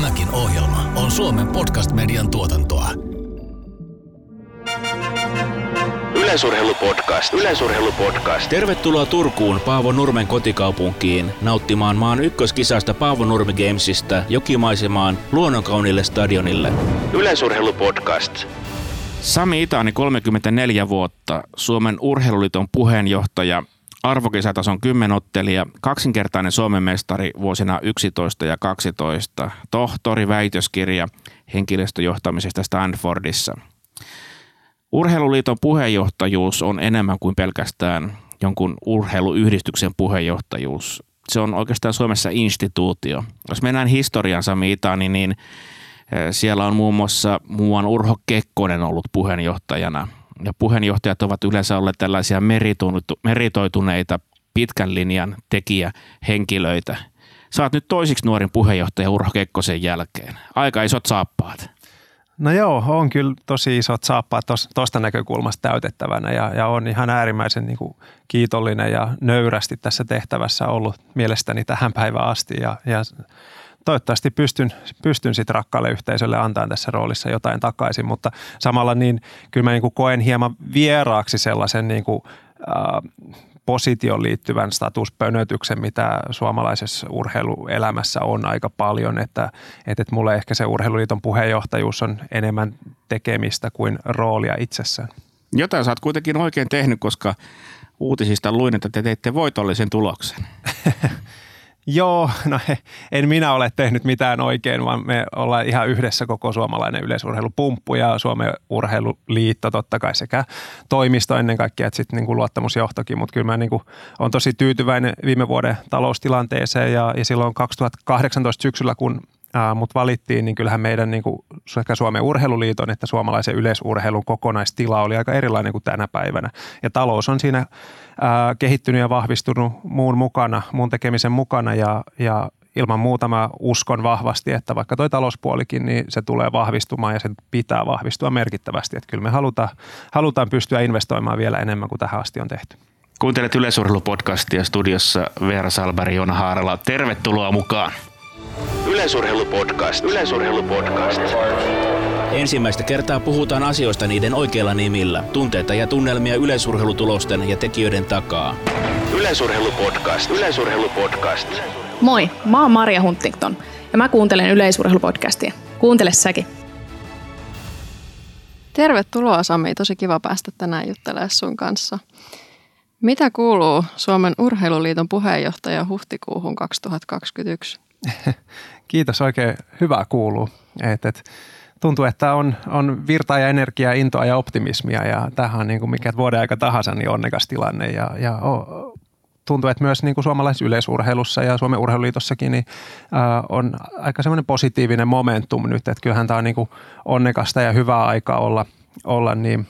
Tämäkin ohjelma on Suomen podcast-median tuotantoa. Yleisurheilupodcast. Yleisurheilupodcast. Tervetuloa Turkuun Paavo Nurmen kotikaupunkiin nauttimaan maan ykköskisasta Paavo Nurmi Gamesista jokimaisemaan luonnonkaunille stadionille. Yleisurheilupodcast. Sami Itaani 34 vuotta, Suomen urheiluliiton puheenjohtaja, arvokisatason kymmenottelija, kaksinkertainen Suomen mestari vuosina 11 ja 12, tohtori väitöskirja henkilöstöjohtamisesta Stanfordissa. Urheiluliiton puheenjohtajuus on enemmän kuin pelkästään jonkun urheiluyhdistyksen puheenjohtajuus. Se on oikeastaan Suomessa instituutio. Jos mennään historian Sami Itani, niin siellä on muun muassa muuan Urho Kekkonen ollut puheenjohtajana – ja puheenjohtajat ovat yleensä olleet tällaisia meritoituneita pitkän linjan tekijähenkilöitä. Saat nyt toisiksi nuorin puheenjohtaja Urho Kekkosen jälkeen. Aika isot saappaat. No joo, on kyllä tosi isot saappaat tuosta näkökulmasta täytettävänä ja, ja on ihan äärimmäisen niin kuin kiitollinen ja nöyrästi tässä tehtävässä ollut mielestäni tähän päivään asti ja, ja toivottavasti pystyn, pystyn sitten rakkaalle yhteisölle antaa tässä roolissa jotain takaisin, mutta samalla niin kyllä mä niin kuin koen hieman vieraaksi sellaisen niin kuin, äh, positioon liittyvän statuspönötyksen, mitä suomalaisessa urheiluelämässä on aika paljon, että, että, että mulle ehkä se urheiluliiton puheenjohtajuus on enemmän tekemistä kuin roolia itsessään. Jotain sä oot kuitenkin oikein tehnyt, koska uutisista luin, että te teitte voitollisen tuloksen. Joo, no en minä ole tehnyt mitään oikein, vaan me ollaan ihan yhdessä koko suomalainen yleisurheilupumppu ja Suomen urheiluliitto totta kai sekä toimisto ennen kaikkea, että sitten niin luottamusjohtokin, mutta kyllä mä niin kuin olen tosi tyytyväinen viime vuoden taloustilanteeseen ja, ja silloin 2018 syksyllä, kun mut valittiin, niin kyllähän meidän niin kuin sekä Suomen urheiluliiton että suomalaisen yleisurheilun kokonaistila oli aika erilainen kuin tänä päivänä. Ja talous on siinä ää, kehittynyt ja vahvistunut muun mukana, muun tekemisen mukana ja, ja ilman muuta mä uskon vahvasti, että vaikka toi talouspuolikin, niin se tulee vahvistumaan ja sen pitää vahvistua merkittävästi. Että kyllä me halutaan, halutaan pystyä investoimaan vielä enemmän kuin tähän asti on tehty. Kuuntelet Yleisurheilupodcastia studiossa Veera Salberg, Joona Haarala. Tervetuloa mukaan. Yleisurheilupodcast. Yleisurheilupodcast. Ensimmäistä kertaa puhutaan asioista niiden oikeilla nimillä. Tunteita ja tunnelmia yleisurheilutulosten ja tekijöiden takaa. Yleisurheilupodcast. Yleisurheilupodcast. Moi, mä oon Maria Huntington ja mä kuuntelen yleisurheilupodcastia. Kuuntele säkin. Tervetuloa Sami, tosi kiva päästä tänään juttelemaan sun kanssa. Mitä kuuluu Suomen urheiluliiton puheenjohtaja huhtikuuhun 2021? Kiitos, oikein hyvää kuuluu. Et, et, tuntuu, että on, on virtaa ja energiaa, intoa ja optimismia ja tähän on niin kuin mikä vuoden aika tahansa niin onnekas tilanne ja, ja tuntuu, että myös niin kuin suomalaisessa yleisurheilussa ja Suomen urheiluliitossakin niin, ä, on aika semmoinen positiivinen momentum nyt, että kyllähän tämä on niin kuin onnekasta ja hyvää aikaa olla, olla niin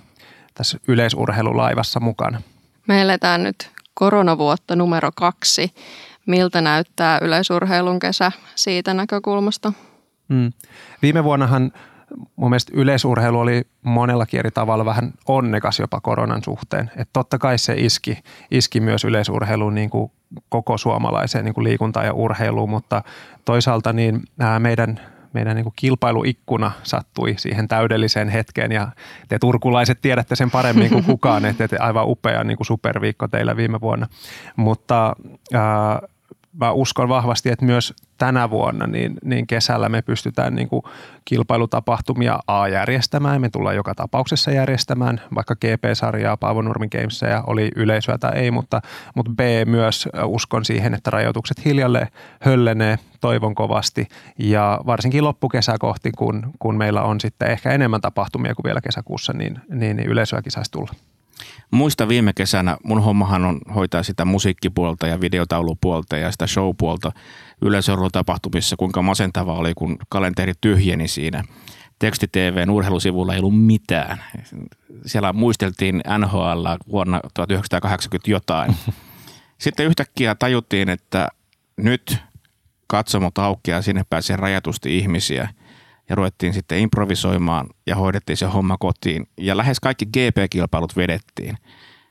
tässä yleisurheilulaivassa mukana. Me eletään nyt koronavuotta numero kaksi miltä näyttää yleisurheilun kesä siitä näkökulmasta? Mm. Viime vuonnahan mun mielestä yleisurheilu oli monellakin eri tavalla vähän onnekas jopa koronan suhteen. Et totta kai se iski, iski myös yleisurheiluun niin kuin koko suomalaiseen niin kuin liikuntaan ja urheiluun, mutta toisaalta niin meidän meidän niin kuin kilpailuikkuna sattui siihen täydelliseen hetkeen ja te turkulaiset tiedätte sen paremmin kuin kukaan, että aivan upea niin kuin superviikko teillä viime vuonna. Mutta ää, mä uskon vahvasti, että myös tänä vuonna niin, niin kesällä me pystytään niin kuin kilpailutapahtumia A järjestämään. Me tullaan joka tapauksessa järjestämään vaikka GP-sarjaa, Paavo Nurmin Gamesia, oli yleisöä tai ei, mutta, mutta B myös uskon siihen, että rajoitukset hiljalle höllenee, toivon kovasti ja varsinkin loppukesä kohti, kun, kun meillä on sitten ehkä enemmän tapahtumia kuin vielä kesäkuussa, niin, niin, niin yleisöäkin saisi tulla. Muista viime kesänä, mun hommahan on hoitaa sitä musiikkipuolta ja videotaulupuolta ja sitä showpuolta yleisöurheilutapahtumissa, kuinka masentava oli, kun kalenteri tyhjeni siinä. Teksti-TVn urheilusivulla ei ollut mitään. Siellä muisteltiin NHL vuonna 1980 jotain. Sitten yhtäkkiä tajuttiin, että nyt katsomot aukeaa, sinne pääsee rajatusti ihmisiä – ja ruvettiin sitten improvisoimaan ja hoidettiin se homma kotiin. Ja lähes kaikki GP-kilpailut vedettiin.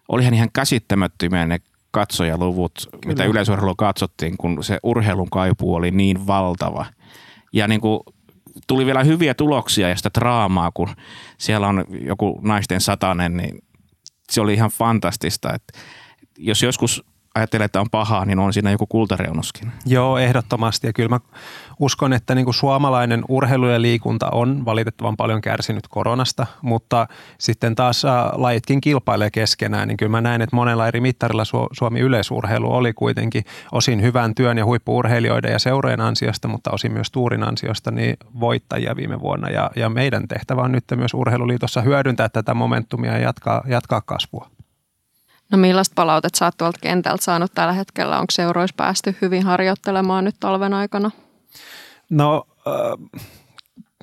Olihan ihan käsittämättömiä ne katsojaluvut, Kyllä. mitä yleisurheilua katsottiin, kun se urheilun kaipu oli niin valtava. Ja niin kuin tuli vielä hyviä tuloksia ja sitä draamaa, kun siellä on joku naisten satanen, niin se oli ihan fantastista. Että jos joskus ajattelee, että on pahaa, niin on siinä joku kultareunuskin. Joo, ehdottomasti. Ja kyllä mä uskon, että niin kuin suomalainen urheilu ja liikunta on valitettavan paljon kärsinyt koronasta, mutta sitten taas lajitkin kilpailee keskenään, niin kyllä mä näen, että monella eri mittarilla Suomi yleisurheilu oli kuitenkin osin hyvän työn ja huippuurheilijoiden ja seurojen ansiosta, mutta osin myös tuurin ansiosta niin voittajia viime vuonna. Ja, ja meidän tehtävä on nyt myös urheiluliitossa hyödyntää tätä momentumia ja jatkaa, jatkaa kasvua. No millaista palautet sä oot tuolta kentältä saanut tällä hetkellä? Onko seuroissa päästy hyvin harjoittelemaan nyt talven aikana? No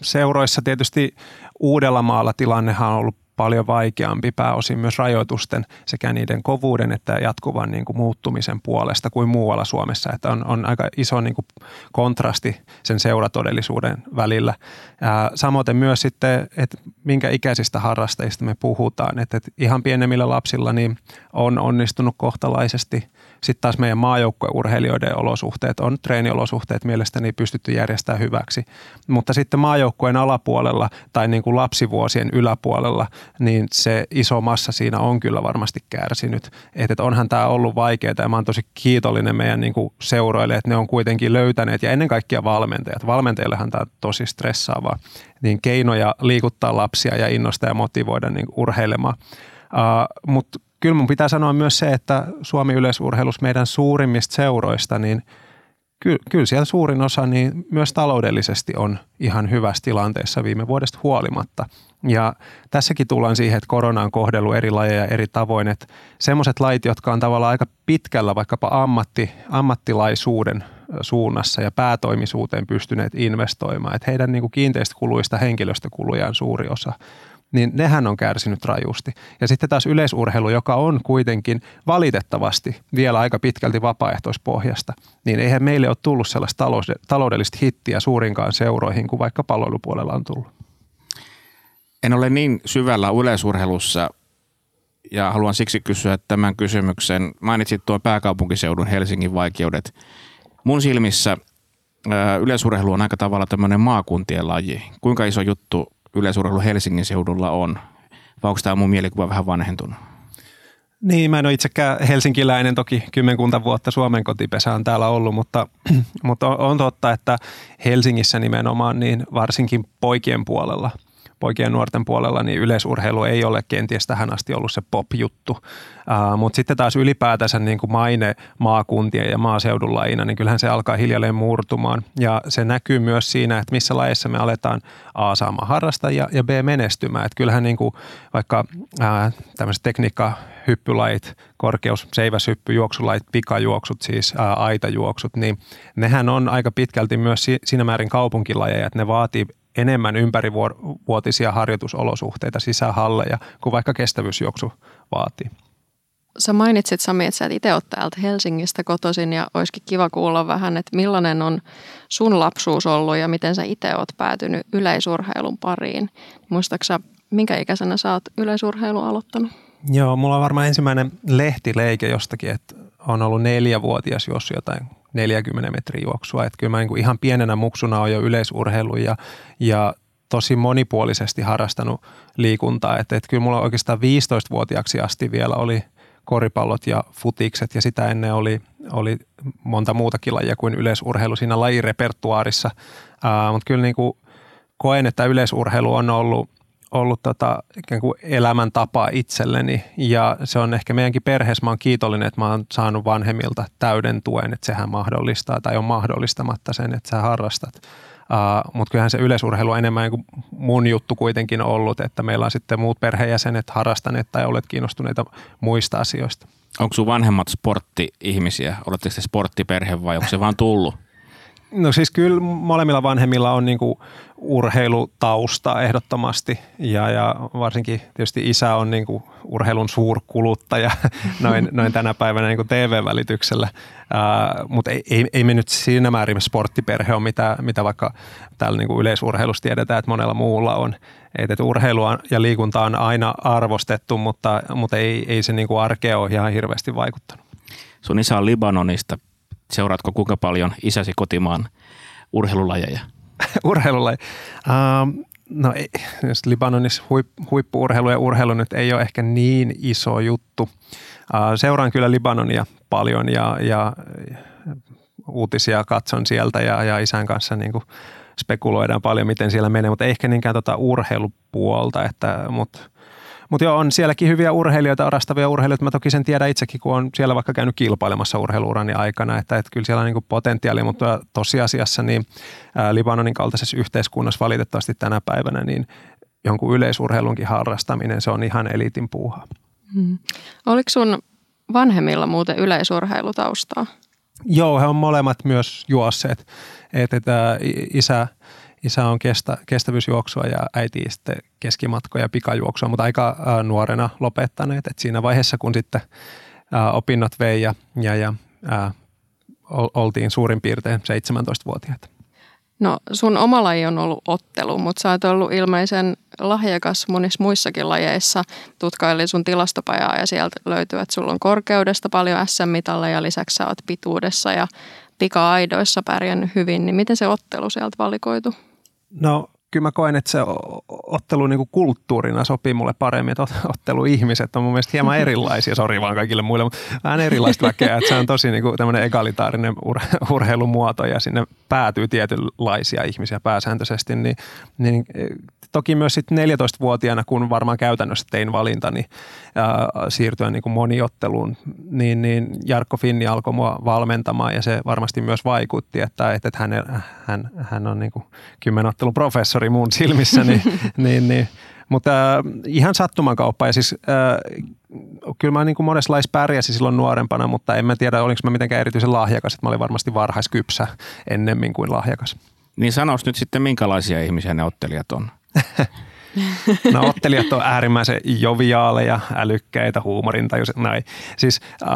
seuroissa tietysti Uudellamaalla tilannehan on ollut paljon vaikeampi pääosin myös rajoitusten sekä niiden kovuuden että jatkuvan niin kuin muuttumisen puolesta kuin muualla Suomessa. Että on, on aika iso niin kuin kontrasti sen seuratodellisuuden välillä. Ja samoin myös sitten, että minkä ikäisistä harrastajista me puhutaan. Että, että ihan pienemmillä lapsilla niin on onnistunut kohtalaisesti – sitten taas meidän maajoukkueurheilijoiden olosuhteet on treeniolosuhteet mielestäni pystytty järjestämään hyväksi. Mutta sitten maajoukkueen alapuolella tai niin kuin lapsivuosien yläpuolella, niin se iso massa siinä on kyllä varmasti kärsinyt. Että onhan tämä ollut vaikeaa ja mä oon tosi kiitollinen meidän niin kuin seuroille, että ne on kuitenkin löytäneet ja ennen kaikkea valmentajat. Valmentajillehan tämä on tosi stressaavaa. Niin keinoja liikuttaa lapsia ja innostaa ja motivoida niin urheilemaan. Uh, Mutta kyllä mun pitää sanoa myös se, että Suomi yleisurheilussa meidän suurimmista seuroista, niin kyllä, kyllä siellä suurin osa niin myös taloudellisesti on ihan hyvässä tilanteessa viime vuodesta huolimatta. Ja tässäkin tullaan siihen, että korona on kohdellut eri lajeja eri tavoin, että semmoiset lait, jotka on tavallaan aika pitkällä vaikkapa ammatti, ammattilaisuuden suunnassa ja päätoimisuuteen pystyneet investoimaan, että heidän niin kuin kiinteistökuluista henkilöstökuluja on suuri osa niin nehän on kärsinyt rajusti. Ja sitten taas yleisurheilu, joka on kuitenkin valitettavasti vielä aika pitkälti vapaaehtoispohjasta, niin eihän meille ole tullut sellaista taloudellista hittiä suurinkaan seuroihin kuin vaikka palvelupuolella on tullut. En ole niin syvällä yleisurheilussa ja haluan siksi kysyä tämän kysymyksen. Mainitsit tuon pääkaupunkiseudun Helsingin vaikeudet. Mun silmissä yleisurheilu on aika tavalla tämmöinen maakuntien laji. Kuinka iso juttu yleisurheilu Helsingin seudulla on? Vai onko tämä mun mielikuva vähän vanhentunut? Niin, mä en ole itsekään helsinkiläinen, toki kymmenkunta vuotta Suomen kotipesä on täällä ollut, mutta, mutta on totta, että Helsingissä nimenomaan niin varsinkin poikien puolella – poikien nuorten puolella niin yleisurheilu ei ole kenties tähän asti ollut se pop-juttu. Mutta sitten taas ylipäätänsä niin kuin maine maakuntien ja maaseudun lajina, niin kyllähän se alkaa hiljalleen murtumaan. Ja se näkyy myös siinä, että missä lajeissa me aletaan A saamaan harrastajia ja B menestymään. Että kyllähän niin kuin vaikka uh, tämmöiset tekniikka hyppylait, korkeus, seiväshyppy, juoksulait, pikajuoksut, siis ää, aitajuoksut, niin nehän on aika pitkälti myös si- siinä määrin kaupunkilajeja, että ne vaatii enemmän ympärivuotisia harjoitusolosuhteita, sisähalleja, kuin vaikka kestävyysjuoksu vaatii. Sä mainitsit Sami, että sä et itse oot täältä Helsingistä kotoisin ja olisikin kiva kuulla vähän, että millainen on sun lapsuus ollut ja miten sä itse oot päätynyt yleisurheilun pariin. Muistaaksä, minkä ikäisenä sä oot yleisurheilun aloittanut? Joo, mulla on varmaan ensimmäinen lehtileike jostakin, että on ollut neljävuotias jos jotain 40 metrin juoksua. Että kyllä mä niin kuin ihan pienenä muksuna on jo yleisurheilu ja, ja tosi monipuolisesti harrastanut liikuntaa. Että, että kyllä mulla oikeastaan 15-vuotiaaksi asti vielä oli koripallot ja futikset ja sitä ennen oli, oli monta muutakin lajia kuin yleisurheilu siinä lajirepertuaarissa. Mutta kyllä niin kuin koen, että yleisurheilu on ollut ollut tota, ikään kuin elämäntapa itselleni ja se on ehkä meidänkin perheessä, mä oon kiitollinen, että mä oon saanut vanhemmilta täyden tuen, että sehän mahdollistaa tai on mahdollistamatta sen, että sä harrastat. Uh, Mutta kyllähän se yleisurheilu on enemmän kuin mun juttu kuitenkin ollut, että meillä on sitten muut perheenjäsenet harrastaneet tai olet kiinnostuneita muista asioista. Onko sun vanhemmat sportti-ihmisiä? Oletteko te sporttiperhe vai onko se vaan tullut? No siis kyllä molemmilla vanhemmilla on niin kuin urheilutausta ehdottomasti ja, ja varsinkin tietysti isä on niin kuin urheilun suurkuluttaja noin, noin tänä päivänä niin kuin TV-välityksellä, mutta ei, ei, ei me nyt siinä määrin sporttiperhe on mitä, mitä vaikka täällä niin kuin yleisurheilussa tiedetään, että monella muulla on. Et, että urheilua ja liikunta on aina arvostettu, mutta, mutta ei, ei se niin kuin arkea ole ihan hirveästi vaikuttanut. Sun isä on Libanonista. Seuraatko kuinka paljon isäsi kotimaan urheilulajeja? urheilulaji. Um, no jos Libanonissa huip, huippuurheilu ja urheilu nyt ei ole ehkä niin iso juttu. Uh, seuraan kyllä Libanonia paljon ja, ja uutisia katson sieltä ja, ja isän kanssa niin kuin spekuloidaan paljon, miten siellä menee, mutta ei ehkä niinkään tota urheilupuolta, että, mutta mutta joo, on sielläkin hyviä urheilijoita, orastavia urheilijoita. Mä toki sen tiedän itsekin, kun on siellä vaikka käynyt kilpailemassa urheiluurani aikana, että, että kyllä siellä on niin potentiaali, mutta tosiasiassa niin ää, Libanonin kaltaisessa yhteiskunnassa valitettavasti tänä päivänä niin jonkun yleisurheilunkin harrastaminen, se on ihan eliitin puuhaa. Hmm. Oliko sun vanhemmilla muuten yleisurheilutaustaa? Joo, he on molemmat myös juosseet. Että, että isä, isä on kestä, kestävyysjuoksua ja äiti sitten keskimatkoja pikajuoksua, mutta aika nuorena lopettaneet. Et siinä vaiheessa, kun sitten opinnot vei ja, ja, ja ää, oltiin suurin piirtein 17-vuotiaita. No sun oma laji on ollut ottelu, mutta sä oot ollut ilmeisen lahjakas monissa muissakin lajeissa. Tutkailin sun tilastopajaa ja sieltä löytyy, että sulla on korkeudesta paljon SM-mitalle ja lisäksi sä oot pituudessa ja pika-aidoissa pärjännyt hyvin. Niin miten se ottelu sieltä valikoitu? No kyllä mä koen, että se ottelu niin kuin kulttuurina sopii mulle paremmin, että otteluihmiset on mun mielestä hieman erilaisia, sori vaan kaikille muille, mutta vähän erilaista väkeä, että se on tosi niin kuin tämmöinen egalitaarinen ur- urheilumuoto ja sinne päätyy tietynlaisia ihmisiä pääsääntöisesti, niin, niin toki myös sitten 14-vuotiaana, kun varmaan käytännössä tein valintani ää, siirtyä niin kuin moniotteluun, niin, niin Jarkko Finni alkoi mua valmentamaan ja se varmasti myös vaikutti, että, että hän, hän, hän on niin kuin professori mun silmissä, niin, niin, niin mutta äh, ihan sattuman kauppa ja siis äh, kyllä mä niin kuin monessa laissa pärjäsin silloin nuorempana, mutta en mä tiedä olinko mä mitenkään erityisen lahjakas, että mä olin varmasti varhaiskypsä ennemmin kuin lahjakas. Niin sanois nyt sitten, minkälaisia ihmisiä ne ottelijat on? No ottelijat on äärimmäisen joviaaleja, älykkäitä, huumorintajuiset, näin. Siis äh,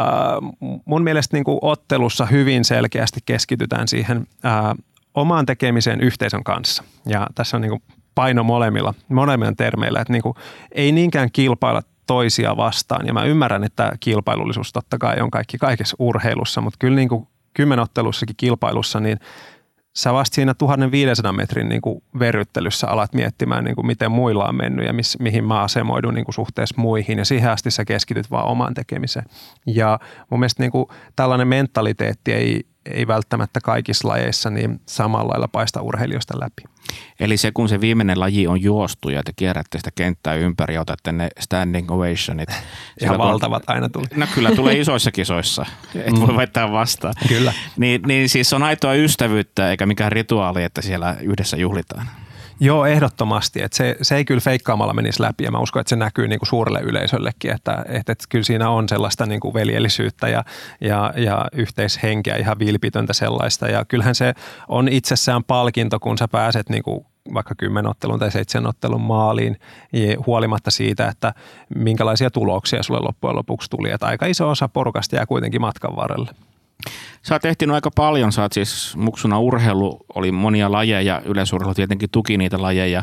mun mielestä niin kuin ottelussa hyvin selkeästi keskitytään siihen äh, omaan tekemiseen yhteisön kanssa. Ja tässä on niin kuin paino molemmilla, molemmilla termeillä, että niin kuin, ei niinkään kilpailla toisia vastaan. Ja mä ymmärrän, että kilpailullisuus totta kai on kaikki kaikessa urheilussa, mutta kyllä niin kuin kymmenottelussakin kilpailussa, niin sä vasta siinä 1500 metrin niin kuin verryttelyssä alat miettimään, niin kuin miten muilla on mennyt ja miss, mihin mä asemoidun niin kuin suhteessa muihin. Ja siihen asti sä keskityt vaan omaan tekemiseen. Ja mun mielestä niin kuin tällainen mentaliteetti ei, ei välttämättä kaikissa lajeissa niin samalla lailla paista urheilijoista läpi. Eli se, kun se viimeinen laji on juostu ja te kierrätte sitä kenttää ympäri ja otatte ne standing ovationit. Ihan valtavat aina tuli. No kyllä tulee isoissa kisoissa, et voi väittää vastaan. Kyllä. Niin, niin siis on aitoa ystävyyttä eikä mikään rituaali, että siellä yhdessä juhlitaan. Joo, ehdottomasti. Että se, se ei kyllä feikkaamalla menisi läpi ja mä uskon, että se näkyy niin kuin suurelle yleisöllekin, että, että, että kyllä siinä on sellaista niin kuin veljellisyyttä ja, ja, ja yhteishenkeä, ihan vilpitöntä sellaista. Ja kyllähän se on itsessään palkinto, kun sä pääset niin kuin vaikka kymmenottelun tai seitsemänottelun maaliin huolimatta siitä, että minkälaisia tuloksia sulle loppujen lopuksi tuli. Että aika iso osa porukasta jää kuitenkin matkan varrelle. Sä oot ehtinyt aika paljon, sä oot siis muksuna urheilu, oli monia lajeja, yleisurheilu tietenkin tuki niitä lajeja.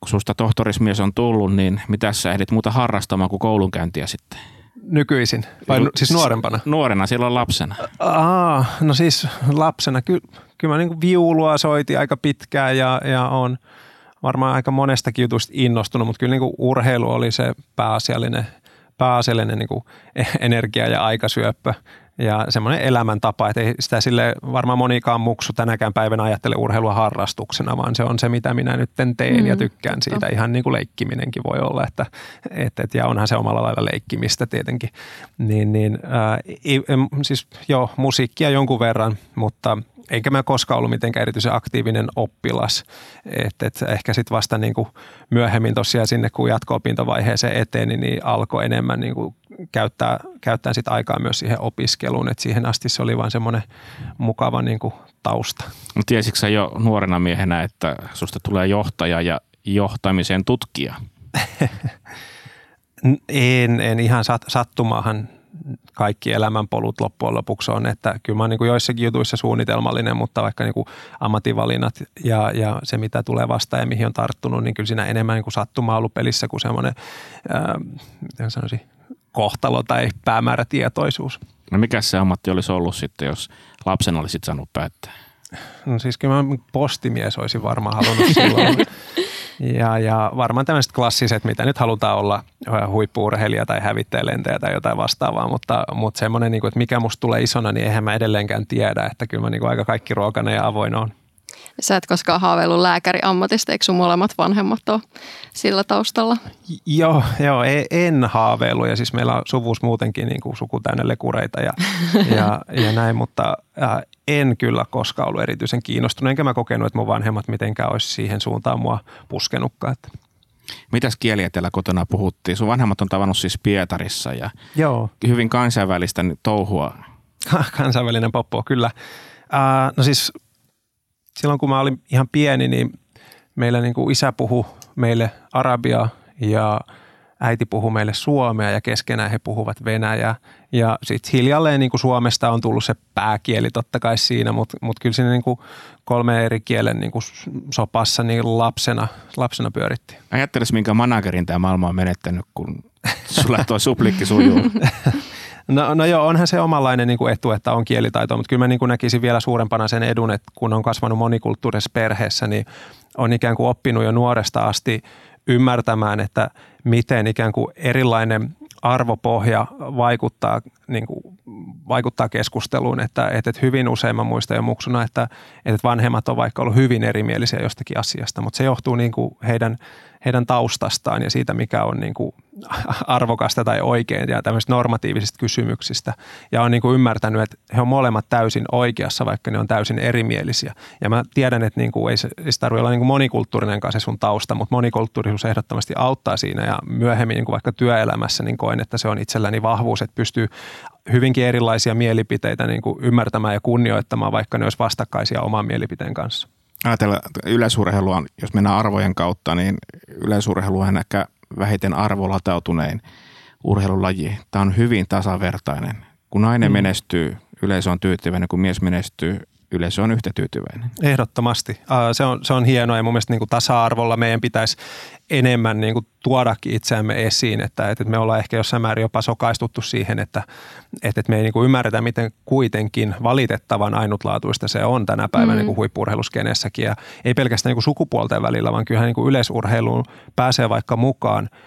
Kun susta tohtorismies on tullut, niin mitä sä ehdit muuta harrastamaan kuin koulunkäyntiä sitten? Nykyisin, vai Ju- siis nuorempana? Nuorena, silloin lapsena. Aa, no siis lapsena, ky- kyllä mä niin viulua soitin aika pitkään ja, ja on varmaan aika monestakin jutusta innostunut, mutta kyllä niin urheilu oli se pääasiallinen, pääasiallinen niin energia ja aikasyöppö ja semmoinen elämäntapa, että ei sitä sille varmaan monikaan muksu tänäkään päivänä ajattele urheilua harrastuksena, vaan se on se, mitä minä nyt teen mm, ja tykkään siitä. Ihan niin kuin leikkiminenkin voi olla, että, et, et, ja onhan se omalla lailla leikkimistä tietenkin. Niin, niin ää, siis joo, musiikkia jonkun verran, mutta eikä mä koskaan ollut mitenkään erityisen aktiivinen oppilas. Et, et ehkä sitten vasta niin kuin myöhemmin tosiaan sinne, kun jatko-opintovaiheeseen eteen, niin alkoi enemmän niin kuin käyttää, käyttää sit aikaa myös siihen opiskeluun. Et siihen asti se oli vain semmoinen mukava niin kuin tausta. Tiesitkö sä jo nuorena miehenä, että susta tulee johtaja ja johtamisen tutkija? en, en ihan sat, sattumaahan kaikki elämänpolut loppujen lopuksi on, että kyllä mä oon niin joissakin jutuissa suunnitelmallinen, mutta vaikka niin kuin ammatinvalinnat ja, ja se, mitä tulee vastaan ja mihin on tarttunut, niin kyllä siinä enemmän niin kuin sattumaa ollut pelissä kuin semmoinen, ää, miten sanoisin, kohtalo tai päämäärätietoisuus. No mikä se ammatti olisi ollut sitten, jos lapsen olisit saanut päättää? No siis kyllä mä postimies olisi varmaan halunnut silloin. Ja, ja varmaan tämmöiset klassiset, mitä nyt halutaan olla huippuurheilija tai hävittäjälentäjä tai jotain vastaavaa, mutta, mutta semmoinen, niin kuin, että mikä musta tulee isona, niin eihän mä edelleenkään tiedä, että kyllä mä niin kuin aika kaikki ruokainen ja avoin on. Sä et koskaan haaveillut lääkäriammatista, eikö sun molemmat vanhemmat ole sillä taustalla? Joo, joo en, en haaveilu ja siis meillä on suvus muutenkin niin kuin suku täynnä lekureita ja, ja, ja näin, mutta äh, en kyllä koskaan ollut erityisen kiinnostunut, enkä mä kokenut, että mun vanhemmat mitenkään olisi siihen suuntaan mua puskenutkaan. Että. Mitäs kieliä teillä kotona puhuttiin? Sun vanhemmat on tavannut siis Pietarissa ja Joo. hyvin kansainvälistä touhua. Kansainvälinen poppo, kyllä. Äh, no siis silloin kun mä olin ihan pieni, niin meillä niin kuin isä puhu meille arabiaa ja äiti puhuu meille suomea ja keskenään he puhuvat venäjää. Ja sitten hiljalleen niin kuin Suomesta on tullut se pääkieli totta kai siinä, mutta mut kyllä siinä niin kuin kolme eri kielen niin kuin sopassa niin lapsena, lapsena pyöritti. Ajattelisi, minkä managerin tämä maailma on menettänyt, kun sulla tuo suplikki sujuu. No, no joo, onhan se omanlainen niin kuin etu, että on kielitaito, mutta kyllä mä niin kuin näkisin vielä suurempana sen edun, että kun on kasvanut monikulttuurisessa perheessä, niin on ikään kuin oppinut jo nuoresta asti ymmärtämään, että miten ikään kuin erilainen arvopohja vaikuttaa, niin kuin, vaikuttaa keskusteluun. Että, että hyvin usein mä muistan jo muksuna, että, että vanhemmat on vaikka ollut hyvin erimielisiä jostakin asiasta, mutta se johtuu niin kuin heidän, heidän taustastaan ja siitä, mikä on niin kuin arvokasta tai oikein ja tämmöisistä normatiivisista kysymyksistä. Ja on niin kuin ymmärtänyt, että he on molemmat täysin oikeassa, vaikka ne on täysin erimielisiä. Ja mä tiedän, että niin kuin ei se, tarvitse olla niin kuin monikulttuurinen se sun tausta, mutta monikulttuurisuus ehdottomasti auttaa siinä ja myöhemmin niin kuin vaikka työelämässä niin koen, että se on itselläni vahvuus, että pystyy hyvinkin erilaisia mielipiteitä niin kuin ymmärtämään ja kunnioittamaan, vaikka ne olisi vastakkaisia oman mielipiteen kanssa. Ajatella yleisurheilua, jos mennään arvojen kautta, niin yleisurheilu on ehkä vähiten arvolatautunein urheilulaji. Tämä on hyvin tasavertainen. Kun nainen mm. menestyy, yleisö on tyytyväinen. Kun mies menestyy, yleisö on yhtä tyytyväinen. Ehdottomasti. Se on, se on hienoa ja mun mielestä niin kuin tasa-arvolla meidän pitäisi enemmän niin kuin tuodakin itseämme esiin, että, että me ollaan ehkä jossain määrin jopa sokaistuttu siihen, että, että me ei niin kuin ymmärretä, miten kuitenkin valitettavan ainutlaatuista se on tänä päivänä mm. niin kuin huippurheiluskeneessäkin ja ei pelkästään niin kuin sukupuolten välillä, vaan kyllähän niin kuin yleisurheiluun pääsee vaikka mukaan –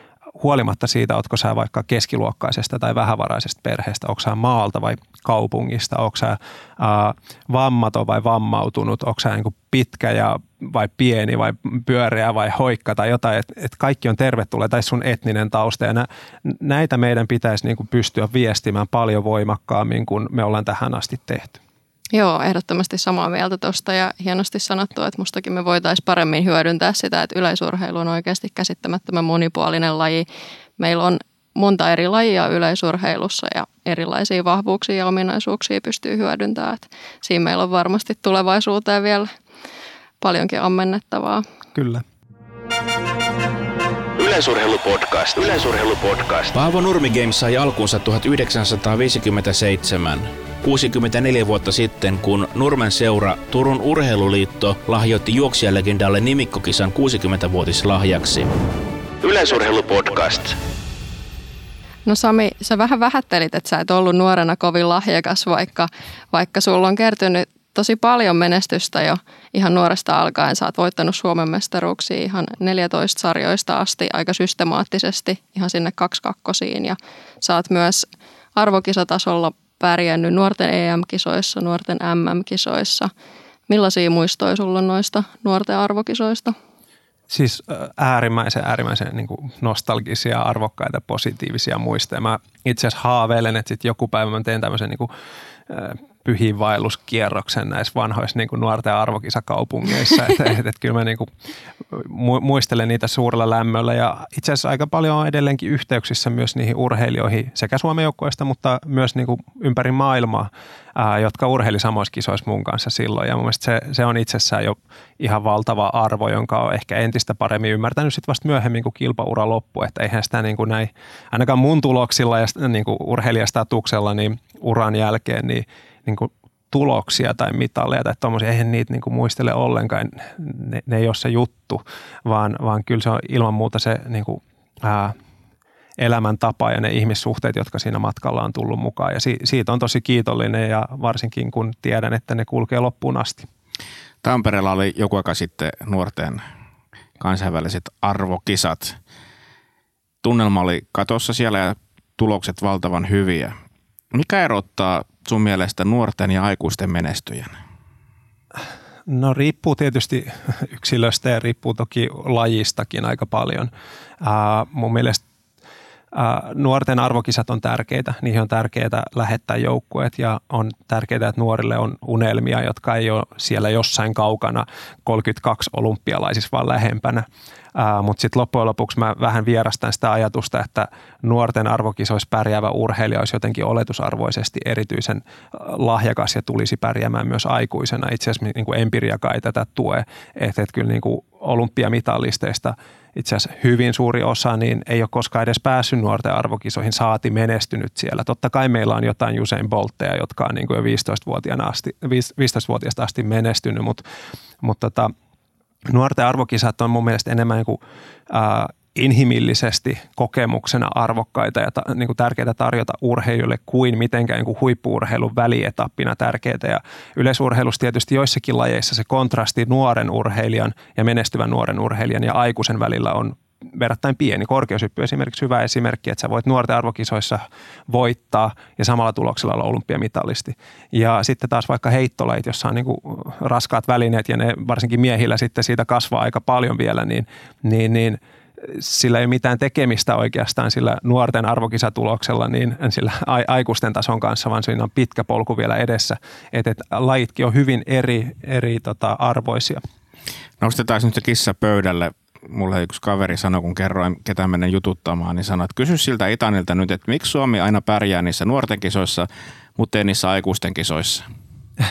huolimatta siitä, otko sä vaikka keskiluokkaisesta tai vähävaraisesta perheestä, onko sä maalta vai kaupungista, onko sä ää, vammaton vai vammautunut, onko sä niin pitkä ja vai pieni vai pyöreä vai hoikka tai jotain, että et kaikki on tervetulleet tai sun etninen tausta ja nä, näitä meidän pitäisi niin pystyä viestimään paljon voimakkaammin kuin me ollaan tähän asti tehty. Joo, ehdottomasti samaa mieltä tuosta ja hienosti sanottu, että mustakin me voitaisiin paremmin hyödyntää sitä, että yleisurheilu on oikeasti käsittämättömän monipuolinen laji. Meillä on monta eri lajia yleisurheilussa ja erilaisia vahvuuksia ja ominaisuuksia pystyy hyödyntämään. Että siinä meillä on varmasti tulevaisuuteen vielä paljonkin ammennettavaa. Kyllä. Yleisurheilupodcast. Yleisurheilupodcast. Paavo Nurmi Games sai alkunsa 1957. 64 vuotta sitten, kun Nurmen seura Turun Urheiluliitto lahjoitti juoksijalegendalle nimikkokisan 60-vuotislahjaksi. Yleisurheilupodcast. No Sami, sä vähän vähättelit, että sä et ollut nuorena kovin lahjakas, vaikka, vaikka sulla on kertynyt tosi paljon menestystä jo ihan nuoresta alkaen. Sä oot voittanut Suomen mestaruuksia ihan 14 sarjoista asti aika systemaattisesti, ihan sinne kakkosiin. Ja sä oot myös arvokisatasolla pärjännyt nuorten EM-kisoissa, nuorten MM-kisoissa. Millaisia muistoja sulla on noista nuorten arvokisoista? Siis äärimmäisen, äärimmäisen niin nostalgisia, arvokkaita, positiivisia muistoja. Mä itse asiassa haaveilen, että sit joku päivä mä teen tämmöisen niin pyhiinvaelluskierroksen näissä vanhoissa niin kuin nuorten arvokisakaupungeissa. että et, et, kyllä mä niin kuin muistelen niitä suurella lämmöllä ja itse asiassa aika paljon on edelleenkin yhteyksissä myös niihin urheilijoihin sekä Suomen joukkueesta, mutta myös niin kuin ympäri maailmaa, ää, jotka urheili samoissa kisoissa mun kanssa silloin. Ja mun mielestä se, se on itsessään jo ihan valtava arvo, jonka on ehkä entistä paremmin ymmärtänyt sitten vasta myöhemmin, kun kilpaura loppuu. Että eihän sitä niin kuin näin, ainakaan mun tuloksilla ja niin kuin urheilijastatuksella niin uran jälkeen, niin, niin kuin tuloksia tai mitalleja tai tuommoisia, eihän niitä niin kuin muistele ollenkaan, ne, ne ei ole se juttu, vaan, vaan kyllä se on ilman muuta se niin kuin, ää, elämäntapa ja ne ihmissuhteet, jotka siinä matkalla on tullut mukaan. Ja si, siitä on tosi kiitollinen ja varsinkin kun tiedän, että ne kulkee loppuun asti. Tampereella oli joku aika sitten nuorten kansainväliset arvokisat. Tunnelma oli katossa siellä ja tulokset valtavan hyviä. Mikä erottaa sun mielestä nuorten ja aikuisten menestyjän? No riippuu tietysti yksilöstä ja riippuu toki lajistakin aika paljon. Uh, mun mielestä nuorten arvokisat on tärkeitä. Niihin on tärkeää lähettää joukkueet ja on tärkeää, että nuorille on unelmia, jotka ei ole siellä jossain kaukana 32 olympialaisissa, vaan lähempänä. Mutta sitten loppujen lopuksi mä vähän vierastan sitä ajatusta, että nuorten arvokisoissa pärjäävä urheilija olisi jotenkin oletusarvoisesti erityisen lahjakas ja tulisi pärjäämään myös aikuisena. Itse asiassa niin kuin empiriakaan ei tätä tue, että et kyllä niin kuin olympiamitallisteista – itse asiassa hyvin suuri osa niin ei ole koskaan edes päässyt nuorten arvokisoihin, saati menestynyt siellä. Totta kai meillä on jotain Usain Boltteja, jotka on niin kuin jo 15-vuotiaasta asti, 15 asti menestynyt, mutta, mutta tota, nuorten arvokisat on mun mielestä enemmän niin kuin, ää, inhimillisesti kokemuksena arvokkaita ja ta, niin kuin tärkeitä tarjota urheilijoille kuin mitenkään niin kuin huippuurheilun välietappina tärkeitä. Ja yleisurheilussa tietysti joissakin lajeissa se kontrasti nuoren urheilijan ja menestyvän nuoren urheilijan ja aikuisen välillä on verrattain pieni. Korkeushyppy esimerkiksi hyvä esimerkki, että sä voit nuorten arvokisoissa voittaa ja samalla tuloksella olla olympiamitalisti. Ja sitten taas vaikka heittolait, jossa on niin kuin raskaat välineet ja ne varsinkin miehillä sitten siitä kasvaa aika paljon vielä, niin, niin, niin – sillä ei ole mitään tekemistä oikeastaan sillä nuorten arvokisatuloksella niin sillä aikuisten tason kanssa, vaan siinä on pitkä polku vielä edessä. Että et lajitkin on hyvin eri, eri tota, arvoisia. Nostetaan nyt se kissa pöydälle. Mulle yksi kaveri sanoi, kun kerroin, ketä menen jututtamaan, niin sanoi, että kysy siltä Itanilta nyt, että miksi Suomi aina pärjää niissä nuorten kisoissa, mutta ei niissä aikuisten kisoissa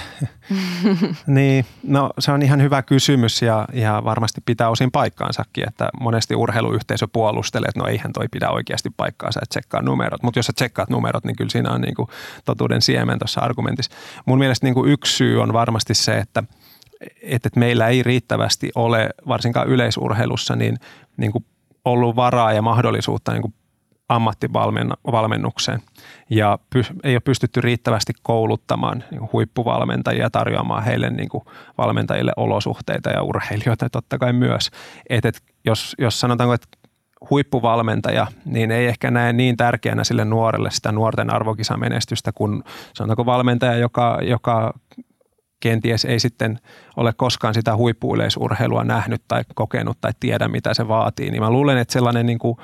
– niin, no se on ihan hyvä kysymys ja, ja varmasti pitää osin paikkaansakin, että monesti urheiluyhteisö puolustelee, että no eihän toi pidä oikeasti paikkaansa, että tsekkaa numerot. Mutta jos sä tsekkaat numerot, niin kyllä siinä on niin kuin totuuden siemen tuossa argumentissa. Mun mielestä niin kuin yksi syy on varmasti se, että, että meillä ei riittävästi ole, varsinkaan yleisurheilussa, niin, niin kuin ollut varaa ja mahdollisuutta niin kuin ammattivalmennukseen ja ei ole pystytty riittävästi kouluttamaan niin huippuvalmentajia tarjoamaan heille niin kuin valmentajille olosuhteita ja urheilijoita totta kai myös. Et, et jos, jos sanotaanko, että huippuvalmentaja, niin ei ehkä näe niin tärkeänä sille nuorelle sitä nuorten arvokisamenestystä kuin sanotaanko valmentaja, joka, joka kenties ei sitten ole koskaan sitä huippuyleisurheilua nähnyt tai kokenut tai tiedä, mitä se vaatii. Niin mä luulen, että sellainen niin kuin,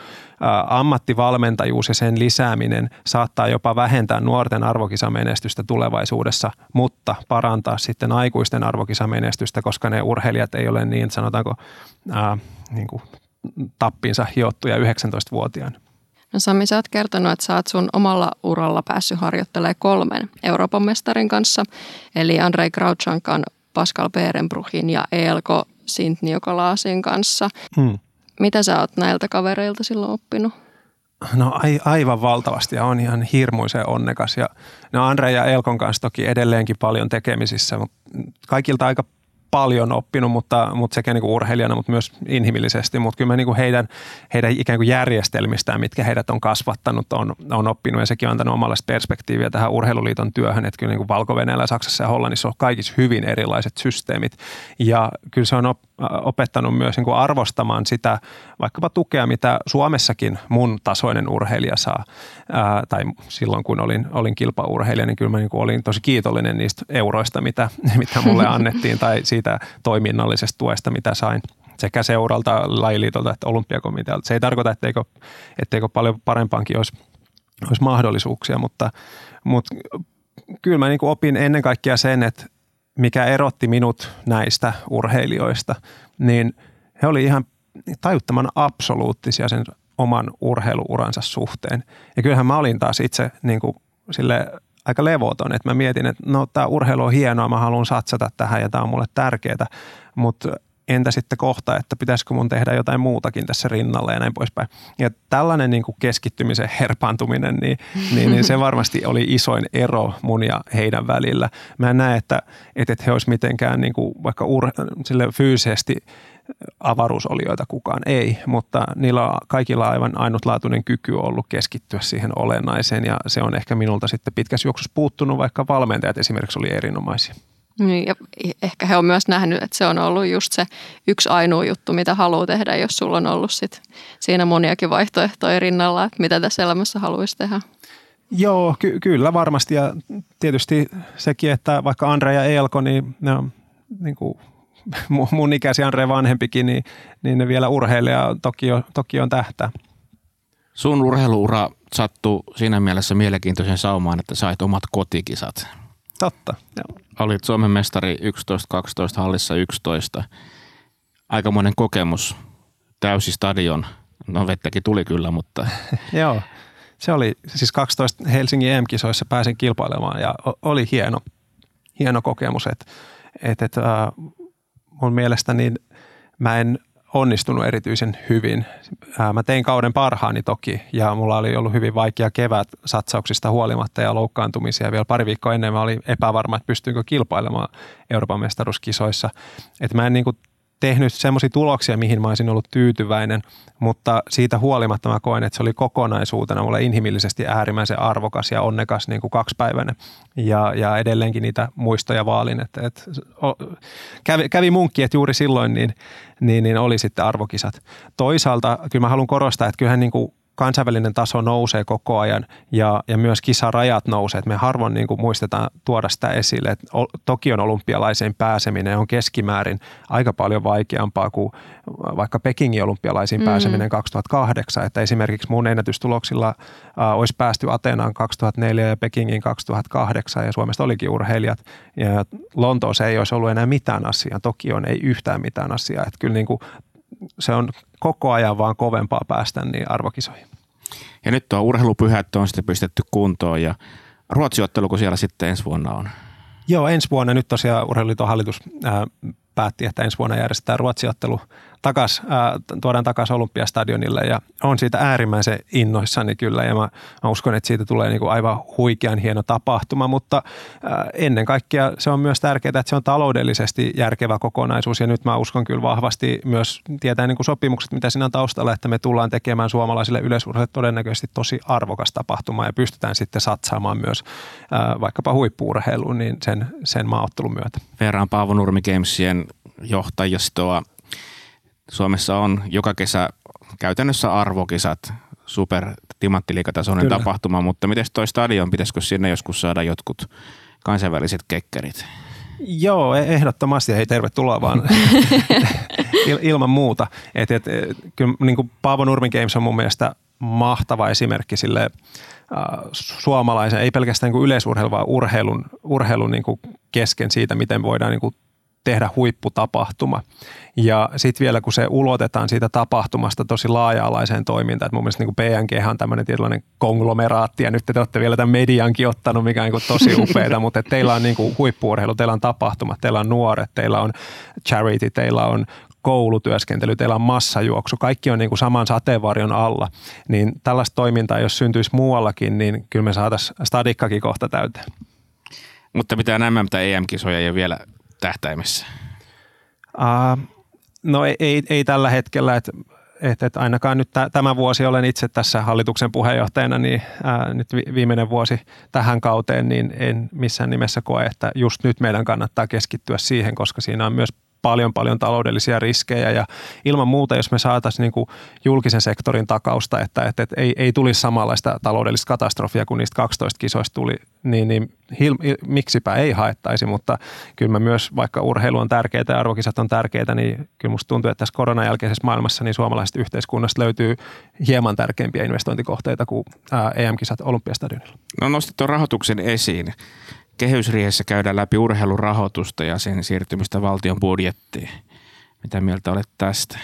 ammattivalmentajuus ja sen lisääminen saattaa jopa vähentää nuorten arvokisamenestystä tulevaisuudessa, mutta parantaa sitten aikuisten arvokisamenestystä, koska ne urheilijat ei ole niin, sanotaanko, ä, niin kuin tappinsa hiottuja 19-vuotiaana. No Sami, sä oot kertonut, että sä oot sun omalla uralla päässyt harjoittelemaan kolmen Euroopan mestarin kanssa, eli Andrei Krautsankan, Pascal Berenbruchin ja Eelko Sintniokolasin kanssa. Hmm. Mitä sä oot näiltä kavereilta silloin oppinut? No ai, aivan valtavasti ja on ihan hirmuisen onnekas. Ja, no Andre ja Elkon kanssa toki edelleenkin paljon tekemisissä, mutta kaikilta aika paljon oppinut, mutta, mutta sekä niin kuin urheilijana, mutta myös inhimillisesti. Mutta kyllä mä niin kuin heidän, heidän ikään kuin järjestelmistään, mitkä heidät on kasvattanut, on, on oppinut ja sekin on antanut omallaista perspektiiviä tähän urheiluliiton työhön, että kyllä niin kuin valko Saksassa ja Hollannissa on kaikissa hyvin erilaiset systeemit ja kyllä se on op, opettanut myös niin kuin arvostamaan sitä vaikkapa tukea, mitä Suomessakin mun tasoinen urheilija saa. Ää, tai silloin, kun olin, olin kilpaurheilija, niin kyllä mä niin kuin olin tosi kiitollinen niistä euroista, mitä, mitä mulle annettiin tai siitä toiminnallisesta tuesta, mitä sain sekä seuralta, lajiliitolta että olympiakomitealta. Se ei tarkoita, etteikö, etteikö paljon parempaankin olisi, olisi mahdollisuuksia, mutta, mutta kyllä mä niin kuin opin ennen kaikkea sen, että mikä erotti minut näistä urheilijoista, niin he oli ihan tajuttoman absoluuttisia sen oman urheiluuransa suhteen. Ja kyllähän mä olin taas itse niin kuin sille aika levoton, että mä mietin, että no tämä urheilu on hienoa, mä haluan satsata tähän ja tämä on mulle tärkeää, mutta entä sitten kohta, että pitäisikö mun tehdä jotain muutakin tässä rinnalla ja näin poispäin. Ja tällainen niin kuin keskittymisen herpaantuminen, niin, niin, niin se varmasti oli isoin ero mun ja heidän välillä. Mä en näe, että, että he olisivat mitenkään niin kuin vaikka ur, sille fyysisesti avaruusolioita kukaan ei, mutta niillä on kaikilla aivan ainutlaatuinen kyky ollut keskittyä siihen olennaiseen ja se on ehkä minulta sitten pitkässä juoksussa puuttunut, vaikka valmentajat esimerkiksi oli erinomaisia. Niin, ja ehkä he on myös nähnyt, että se on ollut just se yksi ainoa juttu, mitä haluaa tehdä, jos sulla on ollut sit siinä moniakin vaihtoehtoja rinnalla, että mitä tässä elämässä haluaisi tehdä. Joo, ky- kyllä varmasti ja tietysti sekin, että vaikka Andre ja Elko, niin ne on niin kuin mun ikäisiä Andre vanhempikin, niin, niin ne vielä urheilija toki on, toki on tähtä. Sun urheiluura sattuu siinä mielessä mielenkiintoisen saumaan, että sait omat kotikisat. Totta, joo. Olit Suomen mestari 11-12, hallissa 11. Aikamoinen kokemus, täysi stadion. No vettäkin tuli kyllä, mutta... joo, se oli siis 12 Helsingin EM-kisoissa pääsin kilpailemaan ja oli hieno, hieno kokemus, että et, et, äh, mun mielestä niin mä en onnistunut erityisen hyvin. Mä tein kauden parhaani toki ja mulla oli ollut hyvin vaikea kevät satsauksista huolimatta ja loukkaantumisia. Vielä pari viikkoa ennen mä olin epävarma, että pystynkö kilpailemaan Euroopan mestaruuskisoissa. Että mä en niin kuin tehnyt semmoisia tuloksia, mihin mä olisin ollut tyytyväinen, mutta siitä huolimatta mä koen, että se oli kokonaisuutena mulle inhimillisesti äärimmäisen arvokas ja onnekas niin kuin kaksipäiväinen. Ja, ja edelleenkin niitä muistoja vaalin, että, että kävi, kävi munkki, että juuri silloin niin, niin, niin oli sitten arvokisat. Toisaalta kyllä mä haluan korostaa, että kyllähän niin kuin kansainvälinen taso nousee koko ajan ja, ja myös kisarajat nousee. Et me harvoin niin kuin muistetaan tuoda sitä esille, että Tokion olympialaiseen pääseminen on keskimäärin aika paljon vaikeampaa kuin vaikka Pekingin olympialaisiin mm. pääseminen 2008. Että esimerkiksi mun ennätystuloksilla äh, olisi päästy Ateenaan 2004 ja Pekingin 2008 ja Suomesta olikin urheilijat. Ja Lontoossa ei olisi ollut enää mitään asiaa, Tokioon ei yhtään mitään asiaa. Että kyllä niin kuin se on koko ajan vaan kovempaa päästä niin arvokisoihin. Ja nyt tuo urheilupyhät on sitten pistetty kuntoon ja Ruotsiottelu, kun siellä sitten ensi vuonna on? Joo, ensi vuonna nyt tosiaan Urheiluliiton hallitus ää, päätti, että ensi vuonna järjestetään Ruotsiottelu takas, ää, tuodaan takaisin Olympiastadionille ja on siitä äärimmäisen innoissani kyllä ja mä, mä uskon, että siitä tulee niinku aivan huikean hieno tapahtuma, mutta ää, ennen kaikkea se on myös tärkeää, että se on taloudellisesti järkevä kokonaisuus ja nyt mä uskon kyllä vahvasti myös tietää niinku sopimukset, mitä siinä on taustalla, että me tullaan tekemään suomalaisille yleisurheille todennäköisesti tosi arvokas tapahtuma ja pystytään sitten satsaamaan myös ää, vaikkapa huippuurheiluun niin sen, sen maaottelun myötä. Verran Paavo Nurmi Gamesien johtajistoa Suomessa on joka kesä käytännössä arvokisat, super timanttiliikatasoinen tapahtuma, mutta miten toi stadion, pitäisikö sinne joskus saada jotkut kansainväliset kekkerit? Joo, e- ehdottomasti. Hei, tervetuloa vaan Il, ilman muuta. Et, et, kyllä niin kuin Paavo Nurmin Games on mun mielestä mahtava esimerkki sille äh, suomalaisen, ei pelkästään niin yleisurheilun, vaan urheilun, urheilun niin kuin kesken siitä, miten voidaan niin kuin tehdä huipputapahtuma. Ja sitten vielä kun se ulotetaan siitä tapahtumasta tosi laaja-alaiseen toimintaan, että mun mielestä niin PNG on tämmöinen tietynlainen konglomeraatti ja nyt te olette vielä tämän mediankin ottanut, mikä on niin tosi upeaa, mutta teillä on niin kuin huippuurheilu, teillä on tapahtumat, teillä on nuoret, teillä on charity, teillä on koulutyöskentely, teillä on massajuoksu, kaikki on niin kuin saman sateenvarjon alla, niin tällaista toimintaa, jos syntyisi muuallakin, niin kyllä me saataisiin stadikkakin kohta täyteen. Mutta mitä nämä, mitä EM-kisoja ei ole vielä tähtäimessä? Uh, no ei, ei, ei tällä hetkellä, että et, et ainakaan nyt tämä vuosi olen itse tässä hallituksen puheenjohtajana, niin ää, nyt vi- viimeinen vuosi tähän kauteen, niin en missään nimessä koe, että just nyt meidän kannattaa keskittyä siihen, koska siinä on myös paljon paljon taloudellisia riskejä. Ja ilman muuta, jos me saataisiin niin kuin julkisen sektorin takausta, että, että, että ei, ei tulisi samanlaista taloudellista katastrofia kuin niistä 12 kisoista tuli, niin, niin hil, miksipä ei haettaisi, mutta kyllä mä myös, vaikka urheilu on tärkeää ja arvokisat on tärkeitä, niin kyllä musta tuntuu, että tässä koronan jälkeisessä maailmassa niin suomalaisesta yhteiskunnasta löytyy hieman tärkeimpiä investointikohteita kuin EM-kisat Olympiastadionilla. No nostit tuon rahoituksen esiin kehysriihessä käydään läpi urheilurahoitusta ja sen siirtymistä valtion budjettiin. Mitä mieltä olet tästä?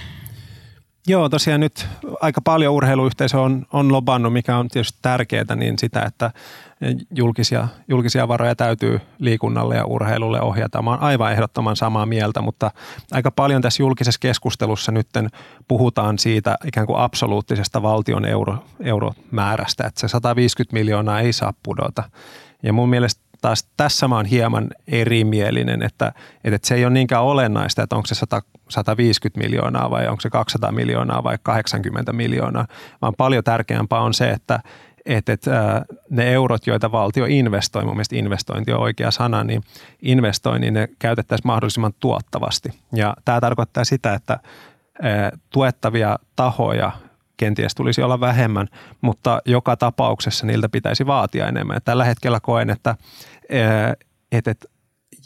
Joo, tosiaan nyt aika paljon urheiluyhteisö on, on lobannut, mikä on tietysti tärkeää, niin sitä, että julkisia, julkisia varoja täytyy liikunnalle ja urheilulle ohjata. Mä aivan ehdottoman samaa mieltä, mutta aika paljon tässä julkisessa keskustelussa nyt puhutaan siitä ikään kuin absoluuttisesta valtion euro, euromäärästä, että se 150 miljoonaa ei saa pudota. Ja mun mielestä taas tässä mä oon hieman erimielinen, että, että se ei ole niinkään olennaista, että onko se 100, 150 miljoonaa vai onko se 200 miljoonaa vai 80 miljoonaa, vaan paljon tärkeämpää on se, että, että, että ne eurot, joita valtio investoi, mun mielestä investointi on oikea sana, niin investoi, niin ne käytettäisiin mahdollisimman tuottavasti. Ja tämä tarkoittaa sitä, että tuettavia tahoja kenties tulisi olla vähemmän, mutta joka tapauksessa niiltä pitäisi vaatia enemmän. Tällä hetkellä koen, että, että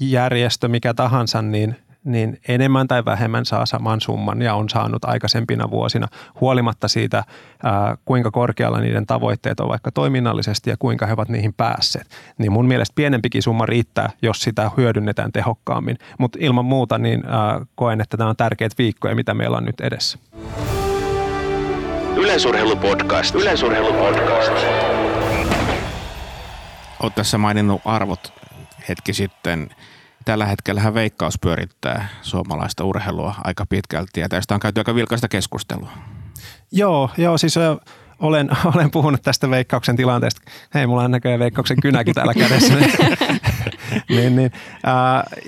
järjestö mikä tahansa, niin niin enemmän tai vähemmän saa saman summan ja on saanut aikaisempina vuosina, huolimatta siitä, kuinka korkealla niiden tavoitteet on vaikka toiminnallisesti ja kuinka he ovat niihin päässeet. Niin mun mielestä pienempikin summa riittää, jos sitä hyödynnetään tehokkaammin. Mutta ilman muuta niin koen, että nämä on tärkeät viikkoja, mitä meillä on nyt edessä. Yleisurheilupodcast. Yleisurheilupodcast. Olet tässä maininnut arvot hetki sitten – Tällä hetkellä Veikkaus pyörittää suomalaista urheilua aika pitkälti ja tästä on käyty aika vilkaista keskustelua. Joo, joo siis olen, olen puhunut tästä Veikkauksen tilanteesta. Hei, mulla on näköjään Veikkauksen kynäkin täällä kädessä. niin, niin, äh,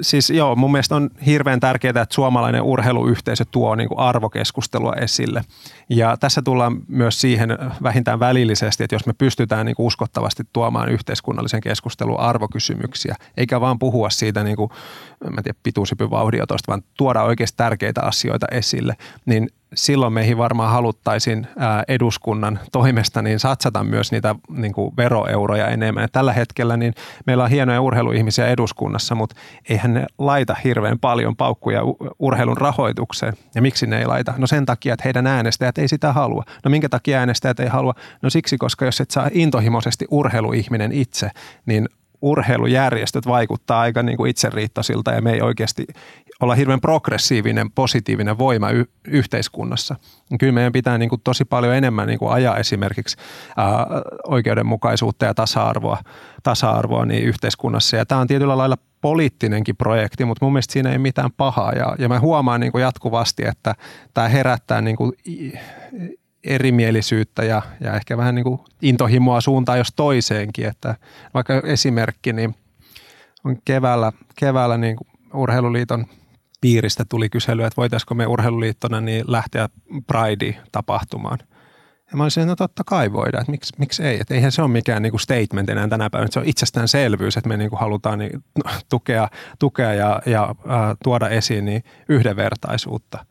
siis joo, mun mielestä on hirveän tärkeää, että suomalainen urheiluyhteisö tuo niin kuin arvokeskustelua esille. Ja tässä tullaan myös siihen vähintään välillisesti, että jos me pystytään niin kuin uskottavasti tuomaan yhteiskunnallisen keskustelun arvokysymyksiä, eikä vaan puhua siitä niin kuin, mä tiedä, pituushypyn vauhdiotosta, vaan tuoda oikeasti tärkeitä asioita esille, niin silloin meihin varmaan haluttaisiin eduskunnan toimesta niin satsata myös niitä niin kuin veroeuroja enemmän. Ja tällä hetkellä niin meillä on hienoja urheiluihmisiä eduskunnassa, mutta eihän ne laita hirveän paljon paukkuja urheilun rahoitukseen. Ja miksi ne ei laita? No sen takia, että heidän äänestäjät ei sitä halua. No minkä takia äänestäjät ei halua? No siksi, koska jos et saa intohimoisesti urheiluihminen itse, niin urheilujärjestöt vaikuttaa aika niin kuin itseriittoisilta ja me ei oikeasti olla hirveän progressiivinen, positiivinen voima y- yhteiskunnassa. Kyllä meidän pitää niin kuin tosi paljon enemmän niin kuin ajaa esimerkiksi ää, oikeudenmukaisuutta ja tasa-arvoa, tasa-arvoa niin yhteiskunnassa. Ja tämä on tietyllä lailla poliittinenkin projekti, mutta mun mielestä siinä ei mitään pahaa. Ja, ja mä huomaan niin kuin jatkuvasti, että tämä herättää niin kuin erimielisyyttä ja, ja ehkä vähän niin kuin intohimoa suuntaan jos toiseenkin. Että vaikka esimerkki, niin on keväällä, keväällä niin kuin Urheiluliiton piiristä tuli kysely, että voitaisiko me urheiluliittona niin lähteä Pride-tapahtumaan. Ja mä olisin, no totta kai voidaan, että miksi, miksi ei. Että eihän se ole mikään niin kuin statement enää tänä päivänä. Se on itsestäänselvyys, että me niin kuin halutaan niin tukea, tukea ja, ja äh, tuoda esiin niin yhdenvertaisuutta.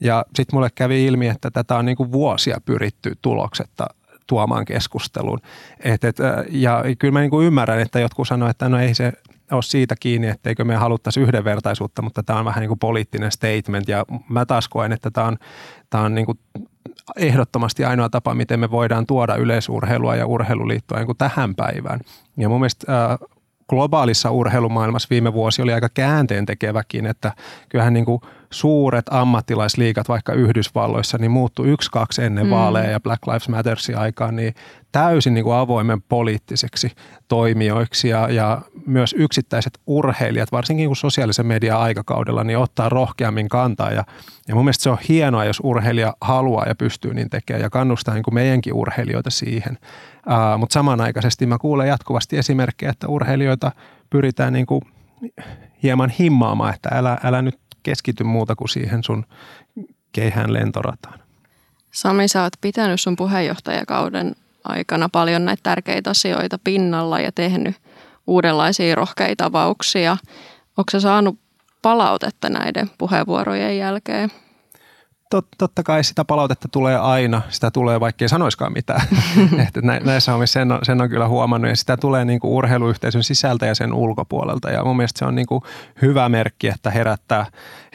Ja sitten mulle kävi ilmi, että tätä on niin kuin vuosia pyritty tuloksetta tuomaan keskusteluun. Et, et, ja kyllä mä niin kuin ymmärrän, että jotkut sanoivat, että no ei se ole siitä kiinni, etteikö me haluttaisi yhdenvertaisuutta, mutta tämä on vähän niin kuin poliittinen statement ja mä taas koen, että tämä on, tämä on niin kuin ehdottomasti ainoa tapa, miten me voidaan tuoda yleisurheilua ja urheiluliittoa niin kuin tähän päivään. Ja mun mielestä äh, globaalissa urheilumaailmassa viime vuosi oli aika käänteen tekeväkin, että kyllähän niin kuin suuret ammattilaisliikat vaikka Yhdysvalloissa niin muuttui yksi, kaksi ennen mm. vaaleja ja Black Lives Mattersin aikaan niin täysin niin kuin avoimen poliittiseksi toimijoiksi ja, ja myös yksittäiset urheilijat, varsinkin kuin sosiaalisen median aikakaudella, niin ottaa rohkeammin kantaa ja, ja mun mielestä se on hienoa, jos urheilija haluaa ja pystyy niin tekemään ja kannustaa niin kuin meidänkin urheilijoita siihen. Uh, mutta samanaikaisesti mä kuulen jatkuvasti esimerkkejä, että urheilijoita pyritään niin kuin hieman himmaamaan, että älä, älä nyt keskity muuta kuin siihen sun keihään lentorataan. Sami, sä oot pitänyt sun puheenjohtajakauden aikana paljon näitä tärkeitä asioita pinnalla ja tehnyt uudenlaisia rohkeita avauksia. Onko sä saanut palautetta näiden puheenvuorojen jälkeen? tot, totta kai sitä palautetta tulee aina, sitä tulee vaikkei sanoiskaan mitään. että näissä hommissa sen on, sen on kyllä huomannut ja sitä tulee niin kuin urheiluyhteisön sisältä ja sen ulkopuolelta ja mun mielestä se on niin kuin hyvä merkki, että herättää,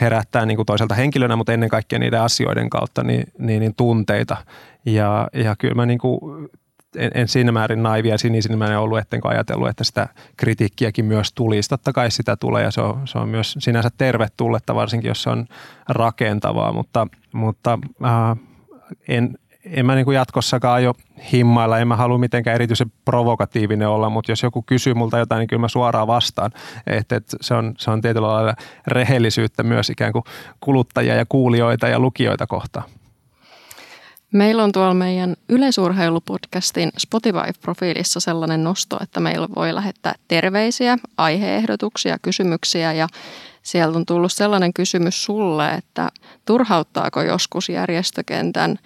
herättää niin kuin toiselta henkilönä, mutta ennen kaikkea niiden asioiden kautta niin, niin, niin tunteita ja, ja kyllä mä niin kuin en, en siinä määrin naivia sinisilmäinen ollut, ettenkö ajatellut, että sitä kritiikkiäkin myös tulisi. Totta kai sitä tulee ja se on, se on myös sinänsä tervetulletta, varsinkin jos se on rakentavaa, mutta, mutta äh, en, en mä niin kuin jatkossakaan aio himmailla, en mä halua mitenkään erityisen provokatiivinen olla, mutta jos joku kysyy multa jotain, niin kyllä mä suoraan vastaan. Et, et se, on, se on tietyllä lailla rehellisyyttä myös ikään kuin kuluttajia ja kuulijoita ja lukijoita kohtaan. Meillä on tuolla meidän yleisurheilupodcastin Spotify-profiilissa sellainen nosto, että meillä voi lähettää terveisiä, aiheehdotuksia, kysymyksiä ja sieltä on tullut sellainen kysymys sulle, että turhauttaako joskus järjestökentän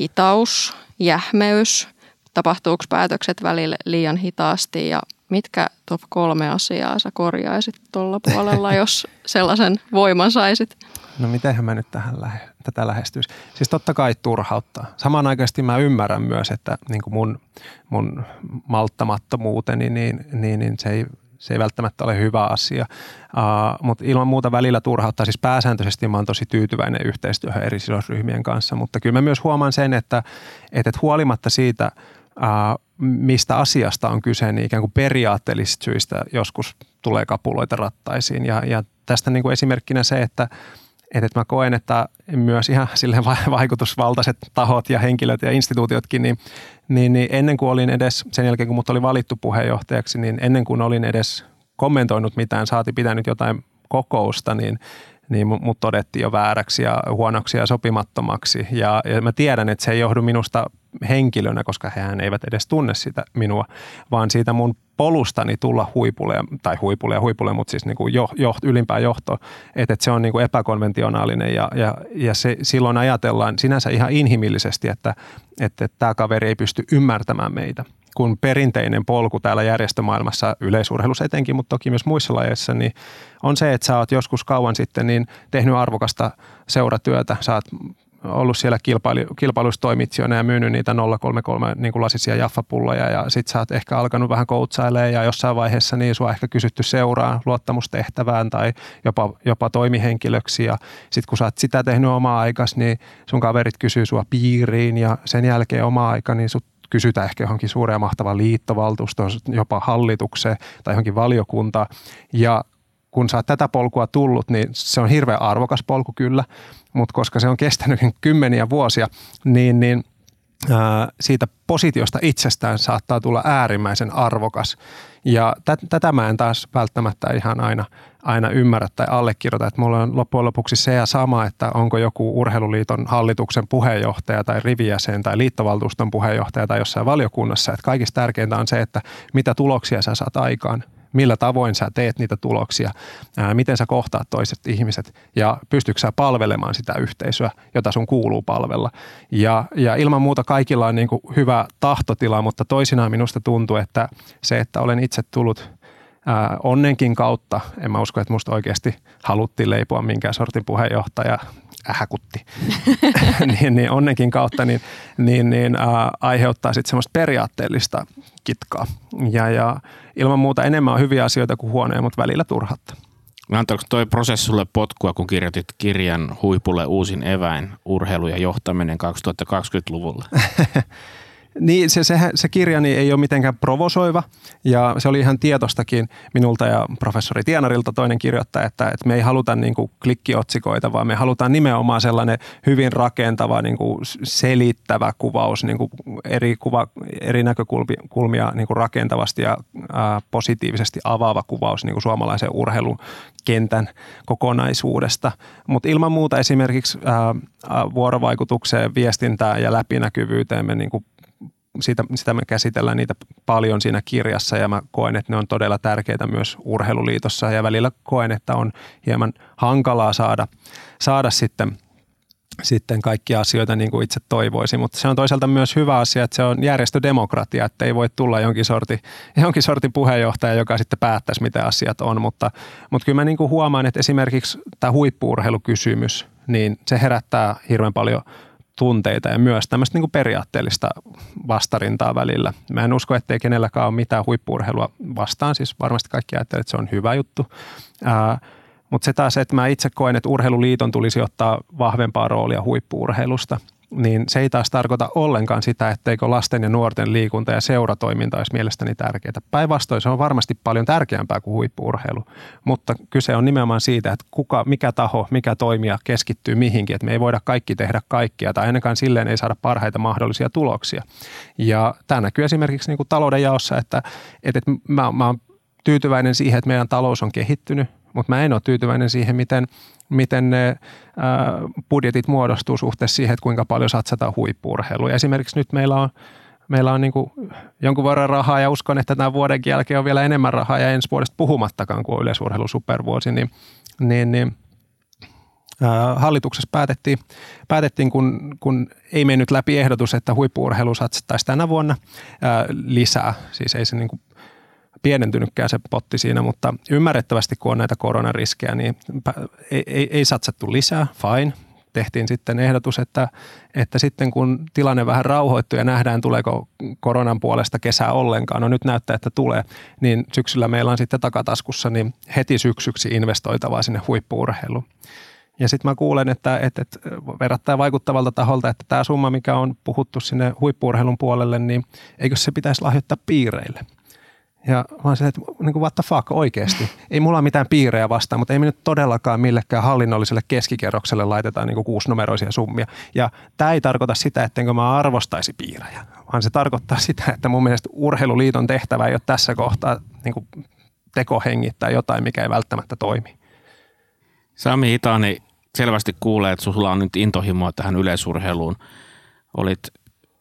hitaus jähmeys, tapahtuuko päätökset välillä liian hitaasti ja mitkä top kolme asiaa sä korjaisit tuolla puolella, jos sellaisen voiman saisit? No mitenhän mä nyt tähän lähe, tätä lähestyisi? Siis totta kai turhauttaa. Samanaikaisesti mä ymmärrän myös, että niin kuin mun, mun malttamattomuuteni, niin, niin, niin se ei se ei välttämättä ole hyvä asia, uh, mutta ilman muuta välillä turhauttaa. Siis pääsääntöisesti mä oon tosi tyytyväinen yhteistyöhön eri sidosryhmien kanssa, mutta kyllä mä myös huomaan sen, että, että huolimatta siitä, uh, mistä asiasta on kyse, niin ikään kuin periaatteellisista syistä joskus tulee kapuloita rattaisiin. Ja, ja tästä niin kuin esimerkkinä se, että että mä koen, että myös ihan sille vaikutusvaltaiset tahot ja henkilöt ja instituutiotkin, niin, niin, niin ennen kuin olin edes, sen jälkeen kun mut oli valittu puheenjohtajaksi, niin ennen kuin olin edes kommentoinut mitään, saati pitänyt jotain kokousta, niin niin mut todettiin jo vääräksi ja huonoksi ja sopimattomaksi. Ja, ja mä tiedän, että se ei johdu minusta henkilönä, koska hehän eivät edes tunne sitä minua, vaan siitä mun polustani tulla huipulle, tai huipulle ja huipulle, mutta siis niin kuin jo, jo, ylimpään johto, että, että se on niin kuin epäkonventionaalinen ja, ja, ja se, silloin ajatellaan sinänsä ihan inhimillisesti, että, että, että tämä kaveri ei pysty ymmärtämään meitä kun perinteinen polku täällä järjestömaailmassa, yleisurheilussa etenkin, mutta toki myös muissa lajeissa, niin on se, että sä oot joskus kauan sitten niin tehnyt arvokasta seuratyötä. Sä oot ollut siellä kilpailu, kilpailustoimitsijana ja myynyt niitä 033 niin kuin lasisia jaffapulloja ja sit sä oot ehkä alkanut vähän koutsailemaan ja jossain vaiheessa niin sua ehkä kysytty seuraan luottamustehtävään tai jopa, jopa toimihenkilöksi ja sit kun sä oot sitä tehnyt omaa aikas, niin sun kaverit kysyy sua piiriin ja sen jälkeen oma aika, niin sut kysytä ehkä johonkin suureen mahtavaan liittovaltuustoon, jopa hallitukseen tai johonkin valiokuntaan. Ja kun sä oot tätä polkua tullut, niin se on hirveän arvokas polku kyllä, mutta koska se on kestänyt kymmeniä vuosia, niin, niin ää, siitä positiosta itsestään saattaa tulla äärimmäisen arvokas. Ja tätä mä en taas välttämättä ihan aina, aina ymmärrä tai allekirjoita. Että mulla on loppujen lopuksi se ja sama, että onko joku urheiluliiton hallituksen puheenjohtaja tai rivijäsen tai liittovaltuuston puheenjohtaja tai jossain valiokunnassa. Että kaikista tärkeintä on se, että mitä tuloksia sä saat aikaan millä tavoin sä teet niitä tuloksia, ää, miten sä kohtaat toiset ihmiset ja pystyykö sä palvelemaan sitä yhteisöä, jota sun kuuluu palvella. Ja, ja ilman muuta kaikilla on niin kuin hyvä tahtotila, mutta toisinaan minusta tuntuu, että se, että olen itse tullut ää, onnenkin kautta, en mä usko, että musta oikeasti haluttiin leipoa minkään sortin puheenjohtaja, ähäkutti, niin, niin onnenkin kautta niin, niin, niin ää, aiheuttaa sitten semmoista periaatteellista kitkaa. Ja, ja ilman muuta enemmän on hyviä asioita kuin huonoja, mutta välillä turhatta. Antoiko toi prosessi sulle potkua, kun kirjoitit kirjan huipulle uusin eväin, urheilu ja johtaminen 2020-luvulla? Niin, se, se, se kirjani ei ole mitenkään provosoiva ja se oli ihan tietostakin minulta ja professori Tienarilta toinen kirjoittaja, että, että me ei haluta niin kuin klikkiotsikoita, vaan me halutaan nimenomaan sellainen hyvin rakentava, niin kuin selittävä kuvaus, niin kuin eri, kuva, eri näkökulmia niin kuin rakentavasti ja ää, positiivisesti avaava kuvaus niin kuin suomalaisen urheilukentän kokonaisuudesta. Mutta ilman muuta esimerkiksi ää, vuorovaikutukseen, viestintään ja läpinäkyvyyteen me niin kuin siitä, sitä me käsitellään niitä paljon siinä kirjassa ja mä koen, että ne on todella tärkeitä myös urheiluliitossa ja välillä koen, että on hieman hankalaa saada, saada sitten sitten kaikkia asioita niin kuin itse toivoisin, mutta se on toisaalta myös hyvä asia, että se on järjestödemokratia, että ei voi tulla jonkin sorti, jonkin sorti puheenjohtaja, joka sitten päättäisi, mitä asiat on, mutta, mutta kyllä mä niin kuin huomaan, että esimerkiksi tämä huippuurheilukysymys, niin se herättää hirveän paljon tunteita ja myös tämmöistä niin periaatteellista vastarintaa välillä. Mä en usko, ettei kenelläkään ole mitään huippuurheilua vastaan, siis varmasti kaikki ajattelee, että se on hyvä juttu. Ää, mutta se taas, että mä itse koen, että urheiluliiton tulisi ottaa vahvempaa roolia huippuurheilusta – niin se ei taas tarkoita ollenkaan sitä, etteikö lasten ja nuorten liikunta ja seuratoiminta olisi mielestäni tärkeää. Päinvastoin se on varmasti paljon tärkeämpää kuin huippuurheilu, mutta kyse on nimenomaan siitä, että kuka, mikä taho, mikä toimija keskittyy mihinkin, että me ei voida kaikki tehdä kaikkia tai ainakaan silleen ei saada parhaita mahdollisia tuloksia. Ja tämä näkyy esimerkiksi niin kuin talouden jaossa, että, että, että mä, mä oon tyytyväinen siihen, että meidän talous on kehittynyt, mutta mä en ole tyytyväinen siihen, miten, miten ne ää, budjetit muodostuu suhteessa siihen, että kuinka paljon satsataan huippuurheiluun. Esimerkiksi nyt meillä on meillä on niin kuin jonkun verran rahaa ja uskon, että tämän vuoden jälkeen on vielä enemmän rahaa ja ensi vuodesta puhumattakaan kuin yleisurheilu supervuosi, niin, niin, niin hallituksessa päätettiin, päätettiin kun, kun ei mennyt läpi ehdotus, että huippuurheilu satsattaisi tänä vuonna lisää. Siis ei se niin kuin pienentynytkään se potti siinä, mutta ymmärrettävästi kun on näitä koronariskejä, niin ei, ei, ei satsattu lisää, fine. Tehtiin sitten ehdotus, että, että sitten kun tilanne vähän rauhoittuu ja nähdään tuleeko koronan puolesta kesää ollenkaan, no nyt näyttää, että tulee, niin syksyllä meillä on sitten takataskussa niin heti syksyksi investoitavaa sinne huippuurheiluun. Ja sitten mä kuulen, että, että, että verrattain vaikuttavalta taholta, että tämä summa, mikä on puhuttu sinne huippuurheilun puolelle, niin eikö se pitäisi lahjoittaa piireille? Ja mä oon että niin kuin what the fuck oikeasti. Ei mulla ole mitään piirejä vastaan, mutta ei me nyt todellakaan millekään hallinnolliselle keskikerrokselle laitetaan niin kuusinumeroisia summia. Ja tämä ei tarkoita sitä, ettenkö mä arvostaisi piirejä, vaan se tarkoittaa sitä, että mun mielestä urheiluliiton tehtävä ei ole tässä kohtaa niin kuin tekohengittää jotain, mikä ei välttämättä toimi. Sami Itani, selvästi kuulee, että sulla on nyt intohimoa tähän yleisurheiluun. Olit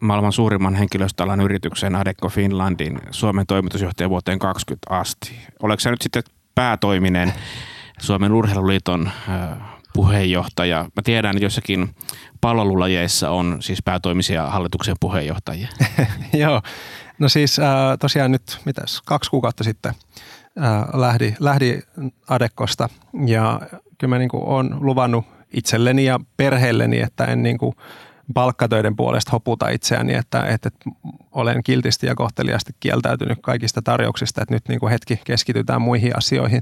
maailman suurimman henkilöstöalan yrityksen Adecco Finlandin Suomen toimitusjohtaja vuoteen 2020 asti. Oletko sä nyt sitten päätoiminen Suomen urheiluliiton puheenjohtaja? Mä tiedän, että jossakin pallolulajeissa on siis päätoimisia hallituksen puheenjohtajia. Joo, no siis tosiaan nyt mitäs, kaksi kuukautta sitten lähdi, lähdi Adekkosta ja kyllä mä niin olen luvannut itselleni ja perheelleni, että en niin kuin palkkatöiden puolesta hoputa itseäni, että, että, olen kiltisti ja kohteliasti kieltäytynyt kaikista tarjouksista, että nyt niin kuin hetki keskitytään muihin asioihin.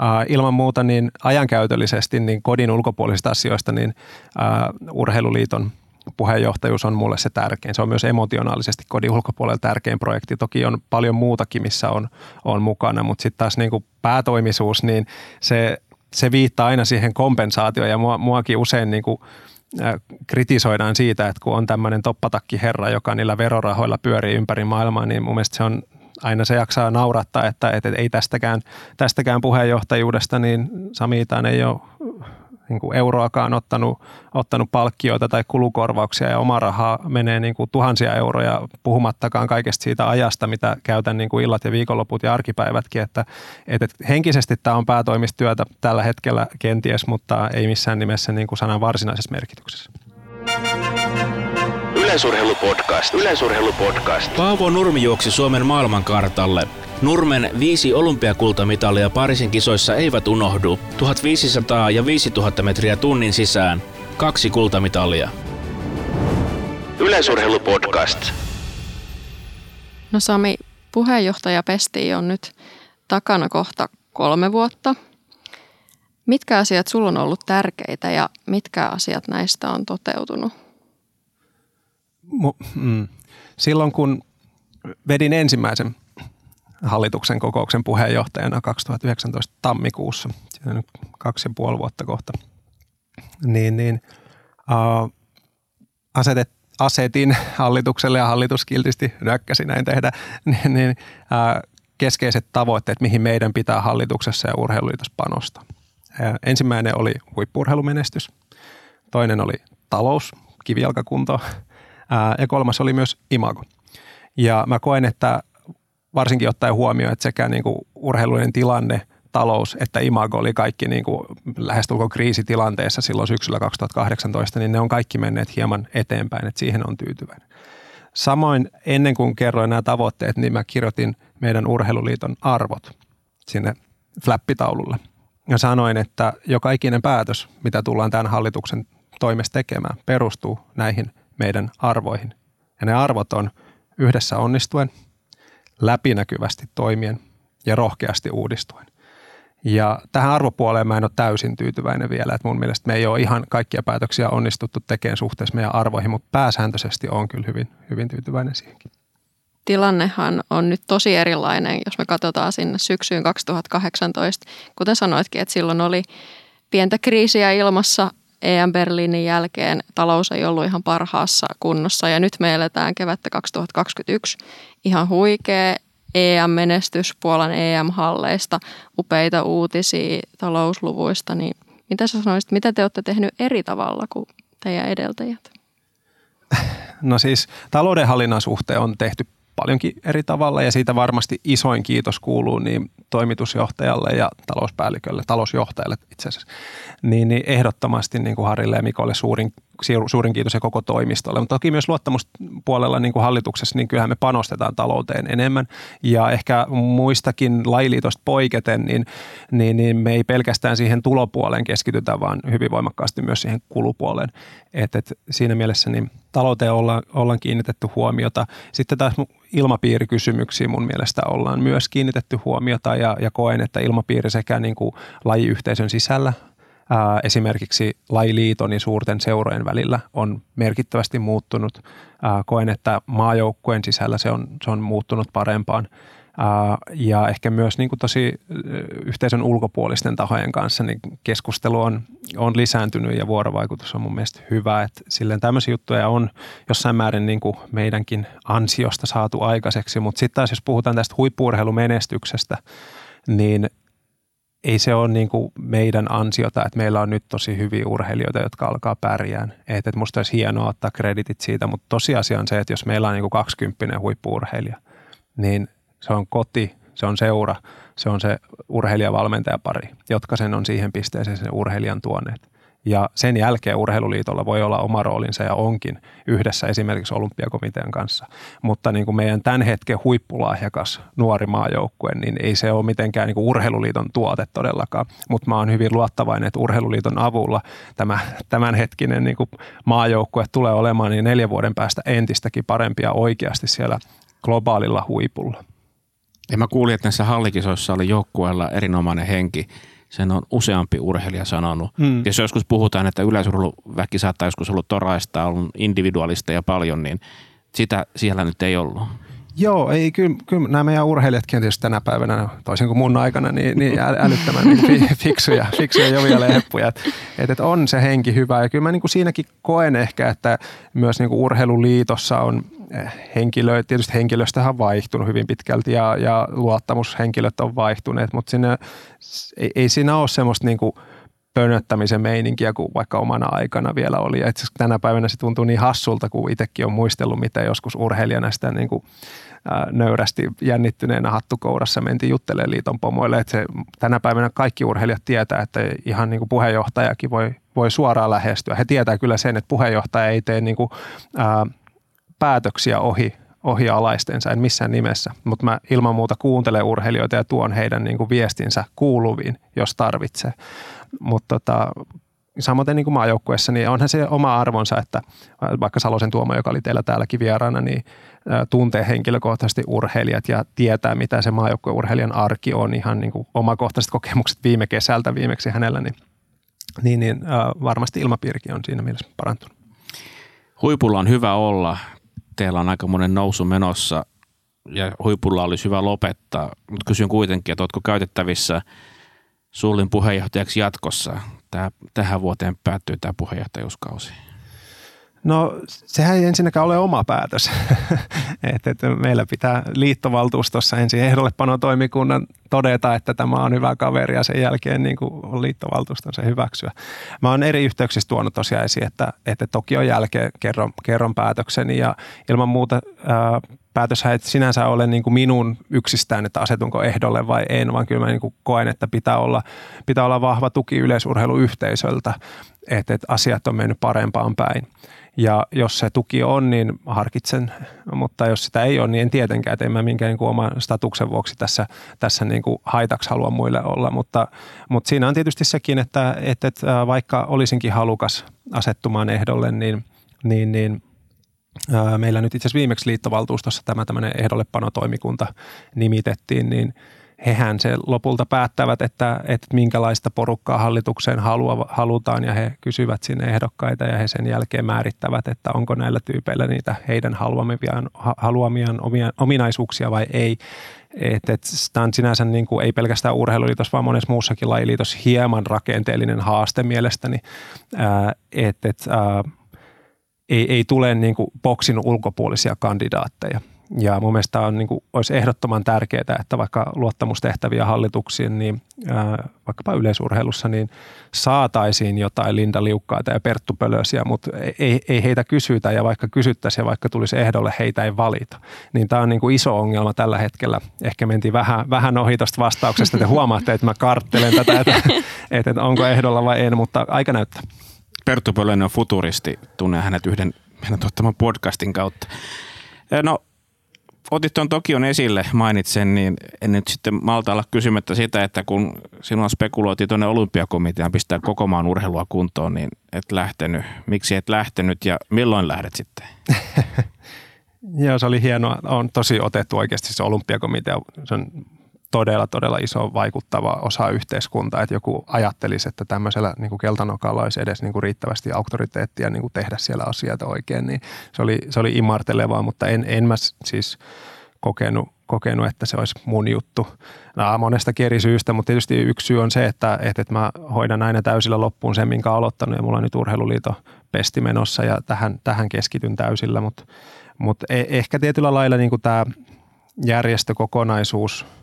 Uh, ilman muuta niin ajankäytöllisesti niin kodin ulkopuolisista asioista niin uh, Urheiluliiton puheenjohtajuus on mulle se tärkein. Se on myös emotionaalisesti kodin ulkopuolella tärkein projekti. Toki on paljon muutakin, missä on, on mukana, mutta sitten taas niin kuin päätoimisuus, niin se, se viittaa aina siihen kompensaatioon ja mua, muakin usein niin kuin kritisoidaan siitä, että kun on tämmöinen toppatakki herra, joka niillä verorahoilla pyörii ympäri maailmaa, niin mun mielestä se on aina se jaksaa naurattaa, että, että ei tästäkään, tästäkään puheenjohtajuudesta, niin Samiitaan ei ole niin kuin euroakaan ottanut, ottanut palkkioita tai kulukorvauksia ja oma rahaa menee niin kuin tuhansia euroja puhumattakaan kaikesta siitä ajasta, mitä käytän niin kuin illat ja viikonloput ja arkipäivätkin, että, että henkisesti tämä on päätoimistyötä tällä hetkellä kenties, mutta ei missään nimessä niin kuin sanan varsinaisessa merkityksessä. Yleisurheilupodcast. Yleisurheilupodcast. Paavo Nurmi juoksi Suomen maailmankartalle. Nurmen viisi olympiakultamitalia Pariisin kisoissa eivät unohdu. 1500 ja 5000 metriä tunnin sisään. Kaksi kultamitalia. Yleisurheilupodcast. No Sami, puheenjohtaja Pesti on nyt takana kohta kolme vuotta. Mitkä asiat sulla on ollut tärkeitä ja mitkä asiat näistä on toteutunut? Mm. Silloin kun vedin ensimmäisen hallituksen kokouksen puheenjohtajana 2019 tammikuussa, nyt kaksi ja puoli vuotta kohta, niin, niin uh, asetet, asetin hallitukselle ja hallitus kiltisti nökkäsi näin tehdä, niin, niin uh, keskeiset tavoitteet, mihin meidän pitää hallituksessa ja urheiluliitossa panostaa. Uh, ensimmäinen oli huippurheilumenestys, toinen oli talous, kivijalkakunto – ja kolmas oli myös imago. Ja mä koen, että varsinkin ottaen huomioon, että sekä niin kuin urheilujen tilanne, talous että imago oli kaikki niin kuin lähestulkoon kriisitilanteessa silloin syksyllä 2018, niin ne on kaikki menneet hieman eteenpäin, että siihen on tyytyväinen. Samoin ennen kuin kerroin nämä tavoitteet, niin mä kirjoitin meidän urheiluliiton arvot sinne flappitaululle. Ja sanoin, että joka ikinen päätös, mitä tullaan tämän hallituksen toimesta tekemään, perustuu näihin meidän arvoihin. Ja ne arvot on yhdessä onnistuen, läpinäkyvästi toimien ja rohkeasti uudistuen. Ja tähän arvopuoleen mä en ole täysin tyytyväinen vielä, että mun mielestä me ei ole ihan kaikkia päätöksiä onnistuttu tekemään suhteessa meidän arvoihin, mutta pääsääntöisesti on kyllä hyvin, hyvin tyytyväinen siihenkin. Tilannehan on nyt tosi erilainen, jos me katsotaan sinne syksyyn 2018. Kuten sanoitkin, että silloin oli pientä kriisiä ilmassa EM Berliinin jälkeen talous ei ollut ihan parhaassa kunnossa ja nyt me eletään kevättä 2021. Ihan huikea EM-menestys Puolan EM-halleista, upeita uutisia talousluvuista, niin mitä sä sanoisit, mitä te olette tehnyt eri tavalla kuin teidän edeltäjät? No siis taloudenhallinnan suhteen on tehty paljonkin eri tavalla ja siitä varmasti isoin kiitos kuuluu niin toimitusjohtajalle ja talouspäällikölle, talousjohtajalle itse asiassa, niin, niin ehdottomasti niin kuin Harille ja Mikolle suurin, suurin kiitos ja koko toimistolle. Mutta toki myös luottamuspuolella niin kuin hallituksessa, niin kyllähän me panostetaan talouteen enemmän ja ehkä muistakin lailiitosta poiketen, niin, niin, niin me ei pelkästään siihen tulopuoleen keskitytä, vaan hyvin voimakkaasti myös siihen kulupuoleen. Et, et siinä mielessä niin talouteen ollaan, ollaan kiinnitetty huomiota. Sitten taas ilmapiirikysymyksiin mun mielestä ollaan myös kiinnitetty huomiota ja, ja koen, että ilmapiiri sekä niin kuin lajiyhteisön sisällä esimerkiksi lajiliiton ja suurten seurojen välillä on merkittävästi muuttunut. Koen, että maajoukkueen sisällä se on, se on muuttunut parempaan – ja ehkä myös niin kuin tosi yhteisön ulkopuolisten tahojen kanssa niin keskustelu on, on lisääntynyt ja vuorovaikutus on mun mielestä hyvä. Että silleen tämmöisiä juttuja on jossain määrin niin kuin meidänkin ansiosta saatu aikaiseksi, mutta sitten taas jos puhutaan tästä huippuurheilumenestyksestä, niin ei se ole niin kuin meidän ansiota, että meillä on nyt tosi hyviä urheilijoita, jotka alkaa pärjään. Että et musta olisi hienoa ottaa kreditit siitä, mutta tosiasia on se, että jos meillä on niin kuin 20 huippuurheilija, niin se on koti, se on seura, se on se urheilijavalmentajapari, jotka sen on siihen pisteeseen sen urheilijan tuoneet. Ja sen jälkeen urheiluliitolla voi olla oma roolinsa ja onkin yhdessä esimerkiksi olympiakomitean kanssa. Mutta niin kuin meidän tämän hetken huippulahjakas nuori maajoukkue, niin ei se ole mitenkään niin kuin urheiluliiton tuote todellakaan. Mutta mä oon hyvin luottavainen, että urheiluliiton avulla tämä tämänhetkinen niin kuin maajoukkue tulee olemaan niin neljän vuoden päästä entistäkin parempia oikeasti siellä globaalilla huipulla. Ja mä kuulin, että näissä hallikisoissa oli joukkueella erinomainen henki. Sen on useampi urheilija sanonut. Mm. Jos joskus puhutaan, että yleisurheiluväki saattaa joskus ollut toraista, on individualisteja paljon, niin sitä siellä nyt ei ollut. Joo, ei, kyllä, kyllä nämä meidän urheilijatkin tietysti tänä päivänä, toisin kuin mun aikana, niin, niin älyttömän niin fiksuja, fiksuja jovia lehpuja. Että et, on se henki hyvä ja kyllä mä niin kuin siinäkin koen ehkä, että myös niin kuin urheiluliitossa on henkilö, tietysti henkilöstöhän on vaihtunut hyvin pitkälti ja, ja luottamushenkilöt on vaihtuneet, mutta sinne, ei, ei siinä ole semmoista niin kuin pönöttämisen meininkiä kuin vaikka omana aikana vielä oli. Ja itse tänä päivänä se tuntuu niin hassulta, kun itsekin on muistellut, mitä joskus urheilijana sitä niin kuin, ää, nöyrästi jännittyneenä hattukourassa mentiin juttelemaan liiton pomoille. Että se, tänä päivänä kaikki urheilijat tietää, että ihan niin kuin puheenjohtajakin voi, voi suoraan lähestyä. He tietää kyllä sen, että puheenjohtaja ei tee niin kuin, ää, päätöksiä ohi, ohi alaistensa, en missään nimessä, mutta mä ilman muuta kuuntelen urheilijoita ja tuon heidän niin kuin viestinsä kuuluviin, jos tarvitsee. Mutta tota, samoin niin kuin maajoukkueessa, niin onhan se oma arvonsa, että vaikka Salosen Tuomo, joka oli teillä täälläkin vieraana, niin tuntee henkilökohtaisesti urheilijat ja tietää, mitä se maajoukkueurheilijan arki on, ihan niin kuin omakohtaiset kokemukset viime kesältä viimeksi hänellä, niin, niin, niin varmasti ilmapiirikin on siinä mielessä parantunut. Huipulla on hyvä olla teillä on aika monen nousu menossa ja huipulla olisi hyvä lopettaa, mutta kysyn kuitenkin, että oletko käytettävissä Sullin puheenjohtajaksi jatkossa? Tähän vuoteen päättyy tämä puheenjohtajuuskausi. No sehän ei ensinnäkään ole oma päätös. että, että meillä pitää liittovaltuustossa ensin ehdollepanotoimikunnan todeta, että tämä on hyvä kaveri ja sen jälkeen niin kuin liittovaltuuston se hyväksyä. Mä oon eri yhteyksissä tuonut tosiaan esiin, että, että Tokion jälkeen kerron, kerron päätökseni ja ilman muuta ää, päätös ei sinänsä ole niin kuin minun yksistään, että asetunko ehdolle vai en, vaan kyllä mä niin kuin koen, että pitää olla, pitää olla vahva tuki yleisurheiluyhteisöltä, että, että asiat on mennyt parempaan päin. Ja jos se tuki on, niin harkitsen, mutta jos sitä ei ole, niin en tietenkään, että en mä minkään niin kuin oman statuksen vuoksi tässä, tässä niin kuin haitaksi halua muille olla. Mutta, mutta siinä on tietysti sekin, että, että, että vaikka olisinkin halukas asettumaan ehdolle, niin, niin, niin meillä nyt itse asiassa viimeksi liittovaltuustossa tämä tämmöinen ehdollepanotoimikunta nimitettiin, niin – hehän se lopulta päättävät, että, että minkälaista porukkaa hallitukseen halua, halutaan ja he kysyvät sinne ehdokkaita ja he sen jälkeen määrittävät, että onko näillä tyypeillä niitä heidän haluamiaan, haluamiaan omia, ominaisuuksia vai ei. Et, et, tämä on sinänsä niin kuin, ei pelkästään urheiluliitos, vaan monessa muussakin lajiliitos hieman rakenteellinen haaste mielestäni, että et, ei, ei tule niin kuin boksin ulkopuolisia kandidaatteja – Ja mun mielestä on, niin kuin, olisi ehdottoman tärkeää, että vaikka luottamustehtäviä hallituksiin, niin ää, vaikkapa yleisurheilussa, niin saataisiin jotain Linda Liukkaita ja Perttu Pölösiä, mutta ei, ei heitä kysytä ja vaikka kysyttäisiin ja vaikka tulisi ehdolle, heitä ei valita. Niin tämä on niin kuin iso ongelma tällä hetkellä. Ehkä mentiin vähän, vähän ohi tuosta vastauksesta, te huomaatte, että mä karttelen tätä, että, että onko ehdolla vai en, mutta aika näyttää. Perttu Pölönen on futuristi, tunnen hänet yhden meidän tuottaman podcastin kautta. No otit tuon Tokion esille, mainitsen, niin en nyt sitten malta olla kysymättä sitä, että kun sinua spekuloitiin tuonne olympiakomitean pistää koko maan urheilua kuntoon, niin et lähtenyt. Miksi et lähtenyt ja milloin lähdet sitten? Joo, se oli hienoa. On tosi otettu oikeasti se olympiakomitea. Se on todella, todella iso vaikuttava osa yhteiskuntaa, että joku ajattelisi, että tämmöisellä niin kuin keltanokalla olisi edes niin kuin riittävästi auktoriteettia niin kuin tehdä siellä asioita oikein, niin se oli, se oli imartelevaa, mutta en, en mä siis kokenut, kokenut, että se olisi mun juttu. No, monesta eri syystä, mutta tietysti yksi syy on se, että, että, että mä hoidan aina täysillä loppuun sen, minkä aloittanut ja mulla on nyt urheiluliito pesti menossa ja tähän, tähän keskityn täysillä, mutta, mutta e, ehkä tietyllä lailla niin tämä järjestökokonaisuus –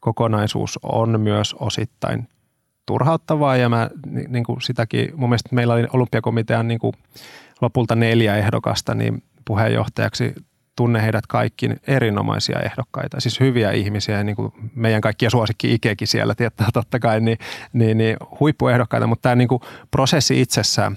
kokonaisuus on myös osittain turhauttavaa ja mä niin kuin sitäkin, mun mielestä meillä oli olympiakomitean niin kuin lopulta neljä ehdokasta, niin puheenjohtajaksi tunne heidät kaikki erinomaisia ehdokkaita, siis hyviä ihmisiä, niin kuin meidän kaikkia suosikki Ikekin siellä tietää totta kai, niin, niin, niin huippuehdokkaita, mutta tämä niin kuin prosessi itsessään,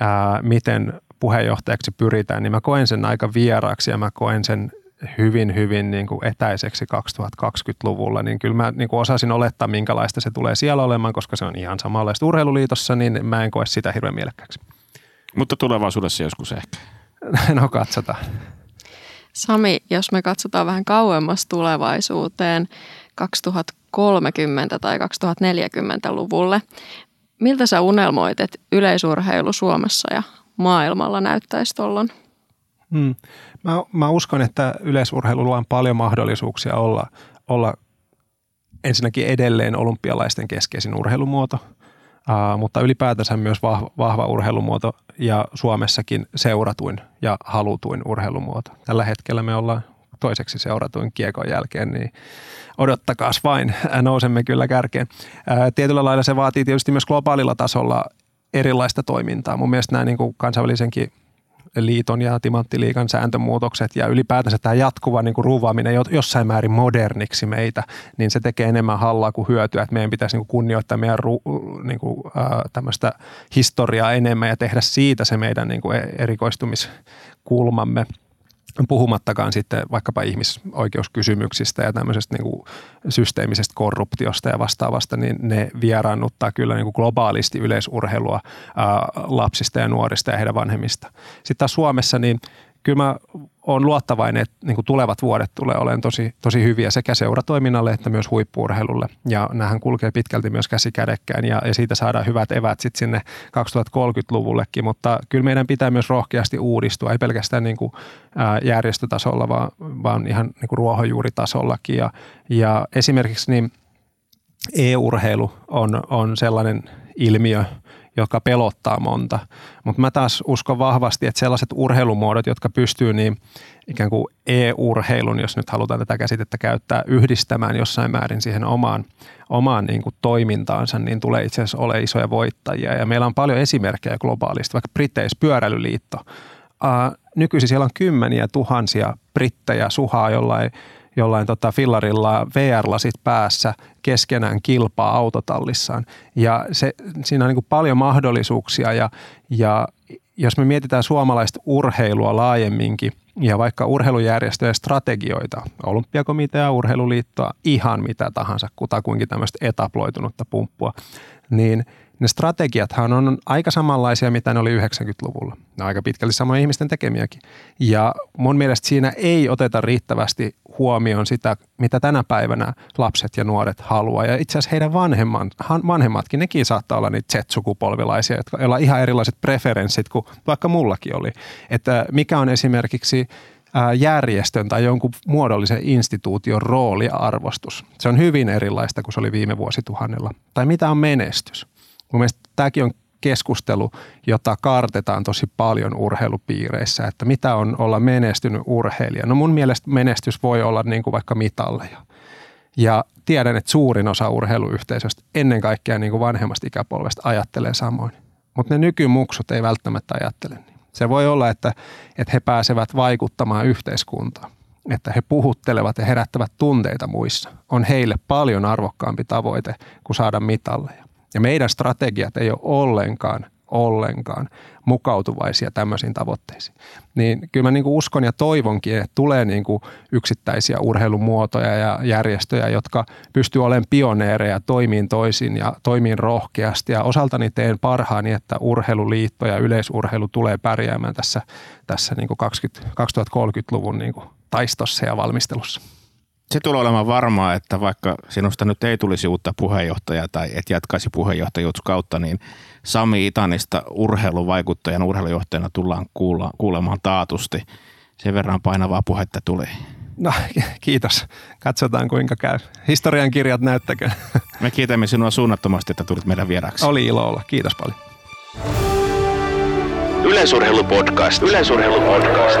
ää, miten puheenjohtajaksi pyritään, niin mä koen sen aika vieraaksi ja mä koen sen hyvin, hyvin niin kuin etäiseksi 2020-luvulla, niin kyllä mä niin kuin osasin olettaa, minkälaista se tulee siellä olemaan, koska se on ihan samanlaista urheiluliitossa, niin mä en koe sitä hirveän mielekkääksi. Mutta tulevaisuudessa joskus ehkä. No katsotaan. Sami, jos me katsotaan vähän kauemmas tulevaisuuteen, 2030 tai 2040-luvulle, miltä sä unelmoit, että yleisurheilu Suomessa ja maailmalla näyttäisi tuolloin? Hmm. Mä, mä uskon, että yleisurheilulla on paljon mahdollisuuksia olla, olla ensinnäkin edelleen olympialaisten keskeisin urheilumuoto, uh, mutta ylipäätänsä myös vahva, vahva urheilumuoto ja Suomessakin seuratuin ja halutuin urheilumuoto. Tällä hetkellä me ollaan toiseksi seuratuin kiekon jälkeen, niin odottakaas vain, nousemme kyllä kärkeen. Tietyllä lailla se vaatii tietysti myös globaalilla tasolla erilaista toimintaa. Mun mielestä nämä niin kuin kansainvälisenkin liiton ja timanttiliikan sääntömuutokset ja ylipäätänsä tämä jatkuva niin kuin ruuvaaminen jossain määrin moderniksi meitä, niin se tekee enemmän hallaa kuin hyötyä, että meidän pitäisi niin kuin kunnioittaa meidän ru, niin kuin, tämmöistä historiaa enemmän ja tehdä siitä se meidän niin kuin erikoistumiskulmamme – puhumattakaan sitten vaikkapa ihmisoikeuskysymyksistä ja tämmöisestä niin kuin systeemisestä korruptiosta ja vastaavasta, niin ne vieraannuttaa kyllä niin kuin globaalisti yleisurheilua ää, lapsista ja nuorista ja heidän vanhemmista. Sitten taas Suomessa, niin kyllä mä olen luottavainen, että niin kuin tulevat vuodet tulee olemaan tosi, tosi hyviä sekä seuratoiminnalle että myös huippuurheilulle. Ja näähän kulkee pitkälti myös käsi kädekkäin ja, ja siitä saadaan hyvät evät sitten sinne 2030-luvullekin. Mutta kyllä meidän pitää myös rohkeasti uudistua, ei pelkästään niin kuin, ää, järjestötasolla, vaan, vaan ihan niin kuin ruohonjuuritasollakin. Ja, ja esimerkiksi niin e-urheilu on, on sellainen ilmiö, joka pelottaa monta. Mutta mä taas uskon vahvasti, että sellaiset urheilumuodot, jotka pystyy niin ikään kuin e-urheilun, jos nyt halutaan tätä käsitettä käyttää, yhdistämään jossain määrin siihen omaan, omaan niin kuin toimintaansa, niin tulee itse asiassa ole isoja voittajia. Ja meillä on paljon esimerkkejä globaalisti, vaikka Britteis pyöräilyliitto. Uh, nykyisin siellä on kymmeniä tuhansia brittejä suhaa jollain jollain tota fillarilla VR-lasit päässä keskenään kilpaa autotallissaan. Ja se, siinä on niin kuin paljon mahdollisuuksia ja, ja jos me mietitään suomalaista urheilua laajemminkin ja vaikka urheilujärjestöjen strategioita, olympiakomitea, urheiluliittoa, ihan mitä tahansa, kutakuinkin tämmöistä etaploitunutta pumppua, niin – ne strategiathan on aika samanlaisia, mitä ne oli 90-luvulla. Ne on aika pitkälti samoja ihmisten tekemiäkin. Ja mun mielestä siinä ei oteta riittävästi huomioon sitä, mitä tänä päivänä lapset ja nuoret haluaa. Ja itse asiassa heidän vanhemmat, vanhemmatkin, nekin saattaa olla niitä Z-sukupolvilaisia, joilla on ihan erilaiset preferenssit kuin vaikka mullakin oli. Että mikä on esimerkiksi järjestön tai jonkun muodollisen instituution rooli ja arvostus. Se on hyvin erilaista kuin se oli viime vuosituhannella. Tai mitä on menestys? Mun mielestä tämäkin on keskustelu, jota kartetaan tosi paljon urheilupiireissä, että mitä on olla menestynyt urheilija. No mun mielestä menestys voi olla niin kuin vaikka mitalleja. Ja tiedän, että suurin osa urheiluyhteisöstä ennen kaikkea niin kuin vanhemmasta ikäpolvesta ajattelee samoin. Mutta ne nykymuksut ei välttämättä ajattele niin. Se voi olla, että, että he pääsevät vaikuttamaan yhteiskuntaan, että he puhuttelevat ja herättävät tunteita muissa. On heille paljon arvokkaampi tavoite kuin saada mitalleja. Ja meidän strategiat ei ole ollenkaan ollenkaan mukautuvaisia tämmöisiin tavoitteisiin. Niin kyllä mä niin kuin uskon ja toivonkin, että tulee niin kuin yksittäisiä urheilumuotoja ja järjestöjä, jotka pystyy olemaan pioneereja toimiin toisin ja toimiin rohkeasti. Ja osaltani teen parhaani, että urheiluliitto ja yleisurheilu tulee pärjäämään tässä, tässä niin kuin 20, 2030-luvun niin kuin taistossa ja valmistelussa. Se tulee olemaan varmaa, että vaikka sinusta nyt ei tulisi uutta puheenjohtajaa tai et jatkaisi puheenjohtajuutta kautta, niin Sami Itanista urheiluvaikuttajan urheilujohtajana tullaan kuulla, kuulemaan taatusti. Sen verran painavaa puhetta tuli. No kiitos. Katsotaan kuinka käy. Historian kirjat näyttäkö. Me kiitämme sinua suunnattomasti, että tulit meidän vieraksi. Oli ilo olla. Kiitos paljon. Yleisurheilupodcast. Yleisurheilupodcast.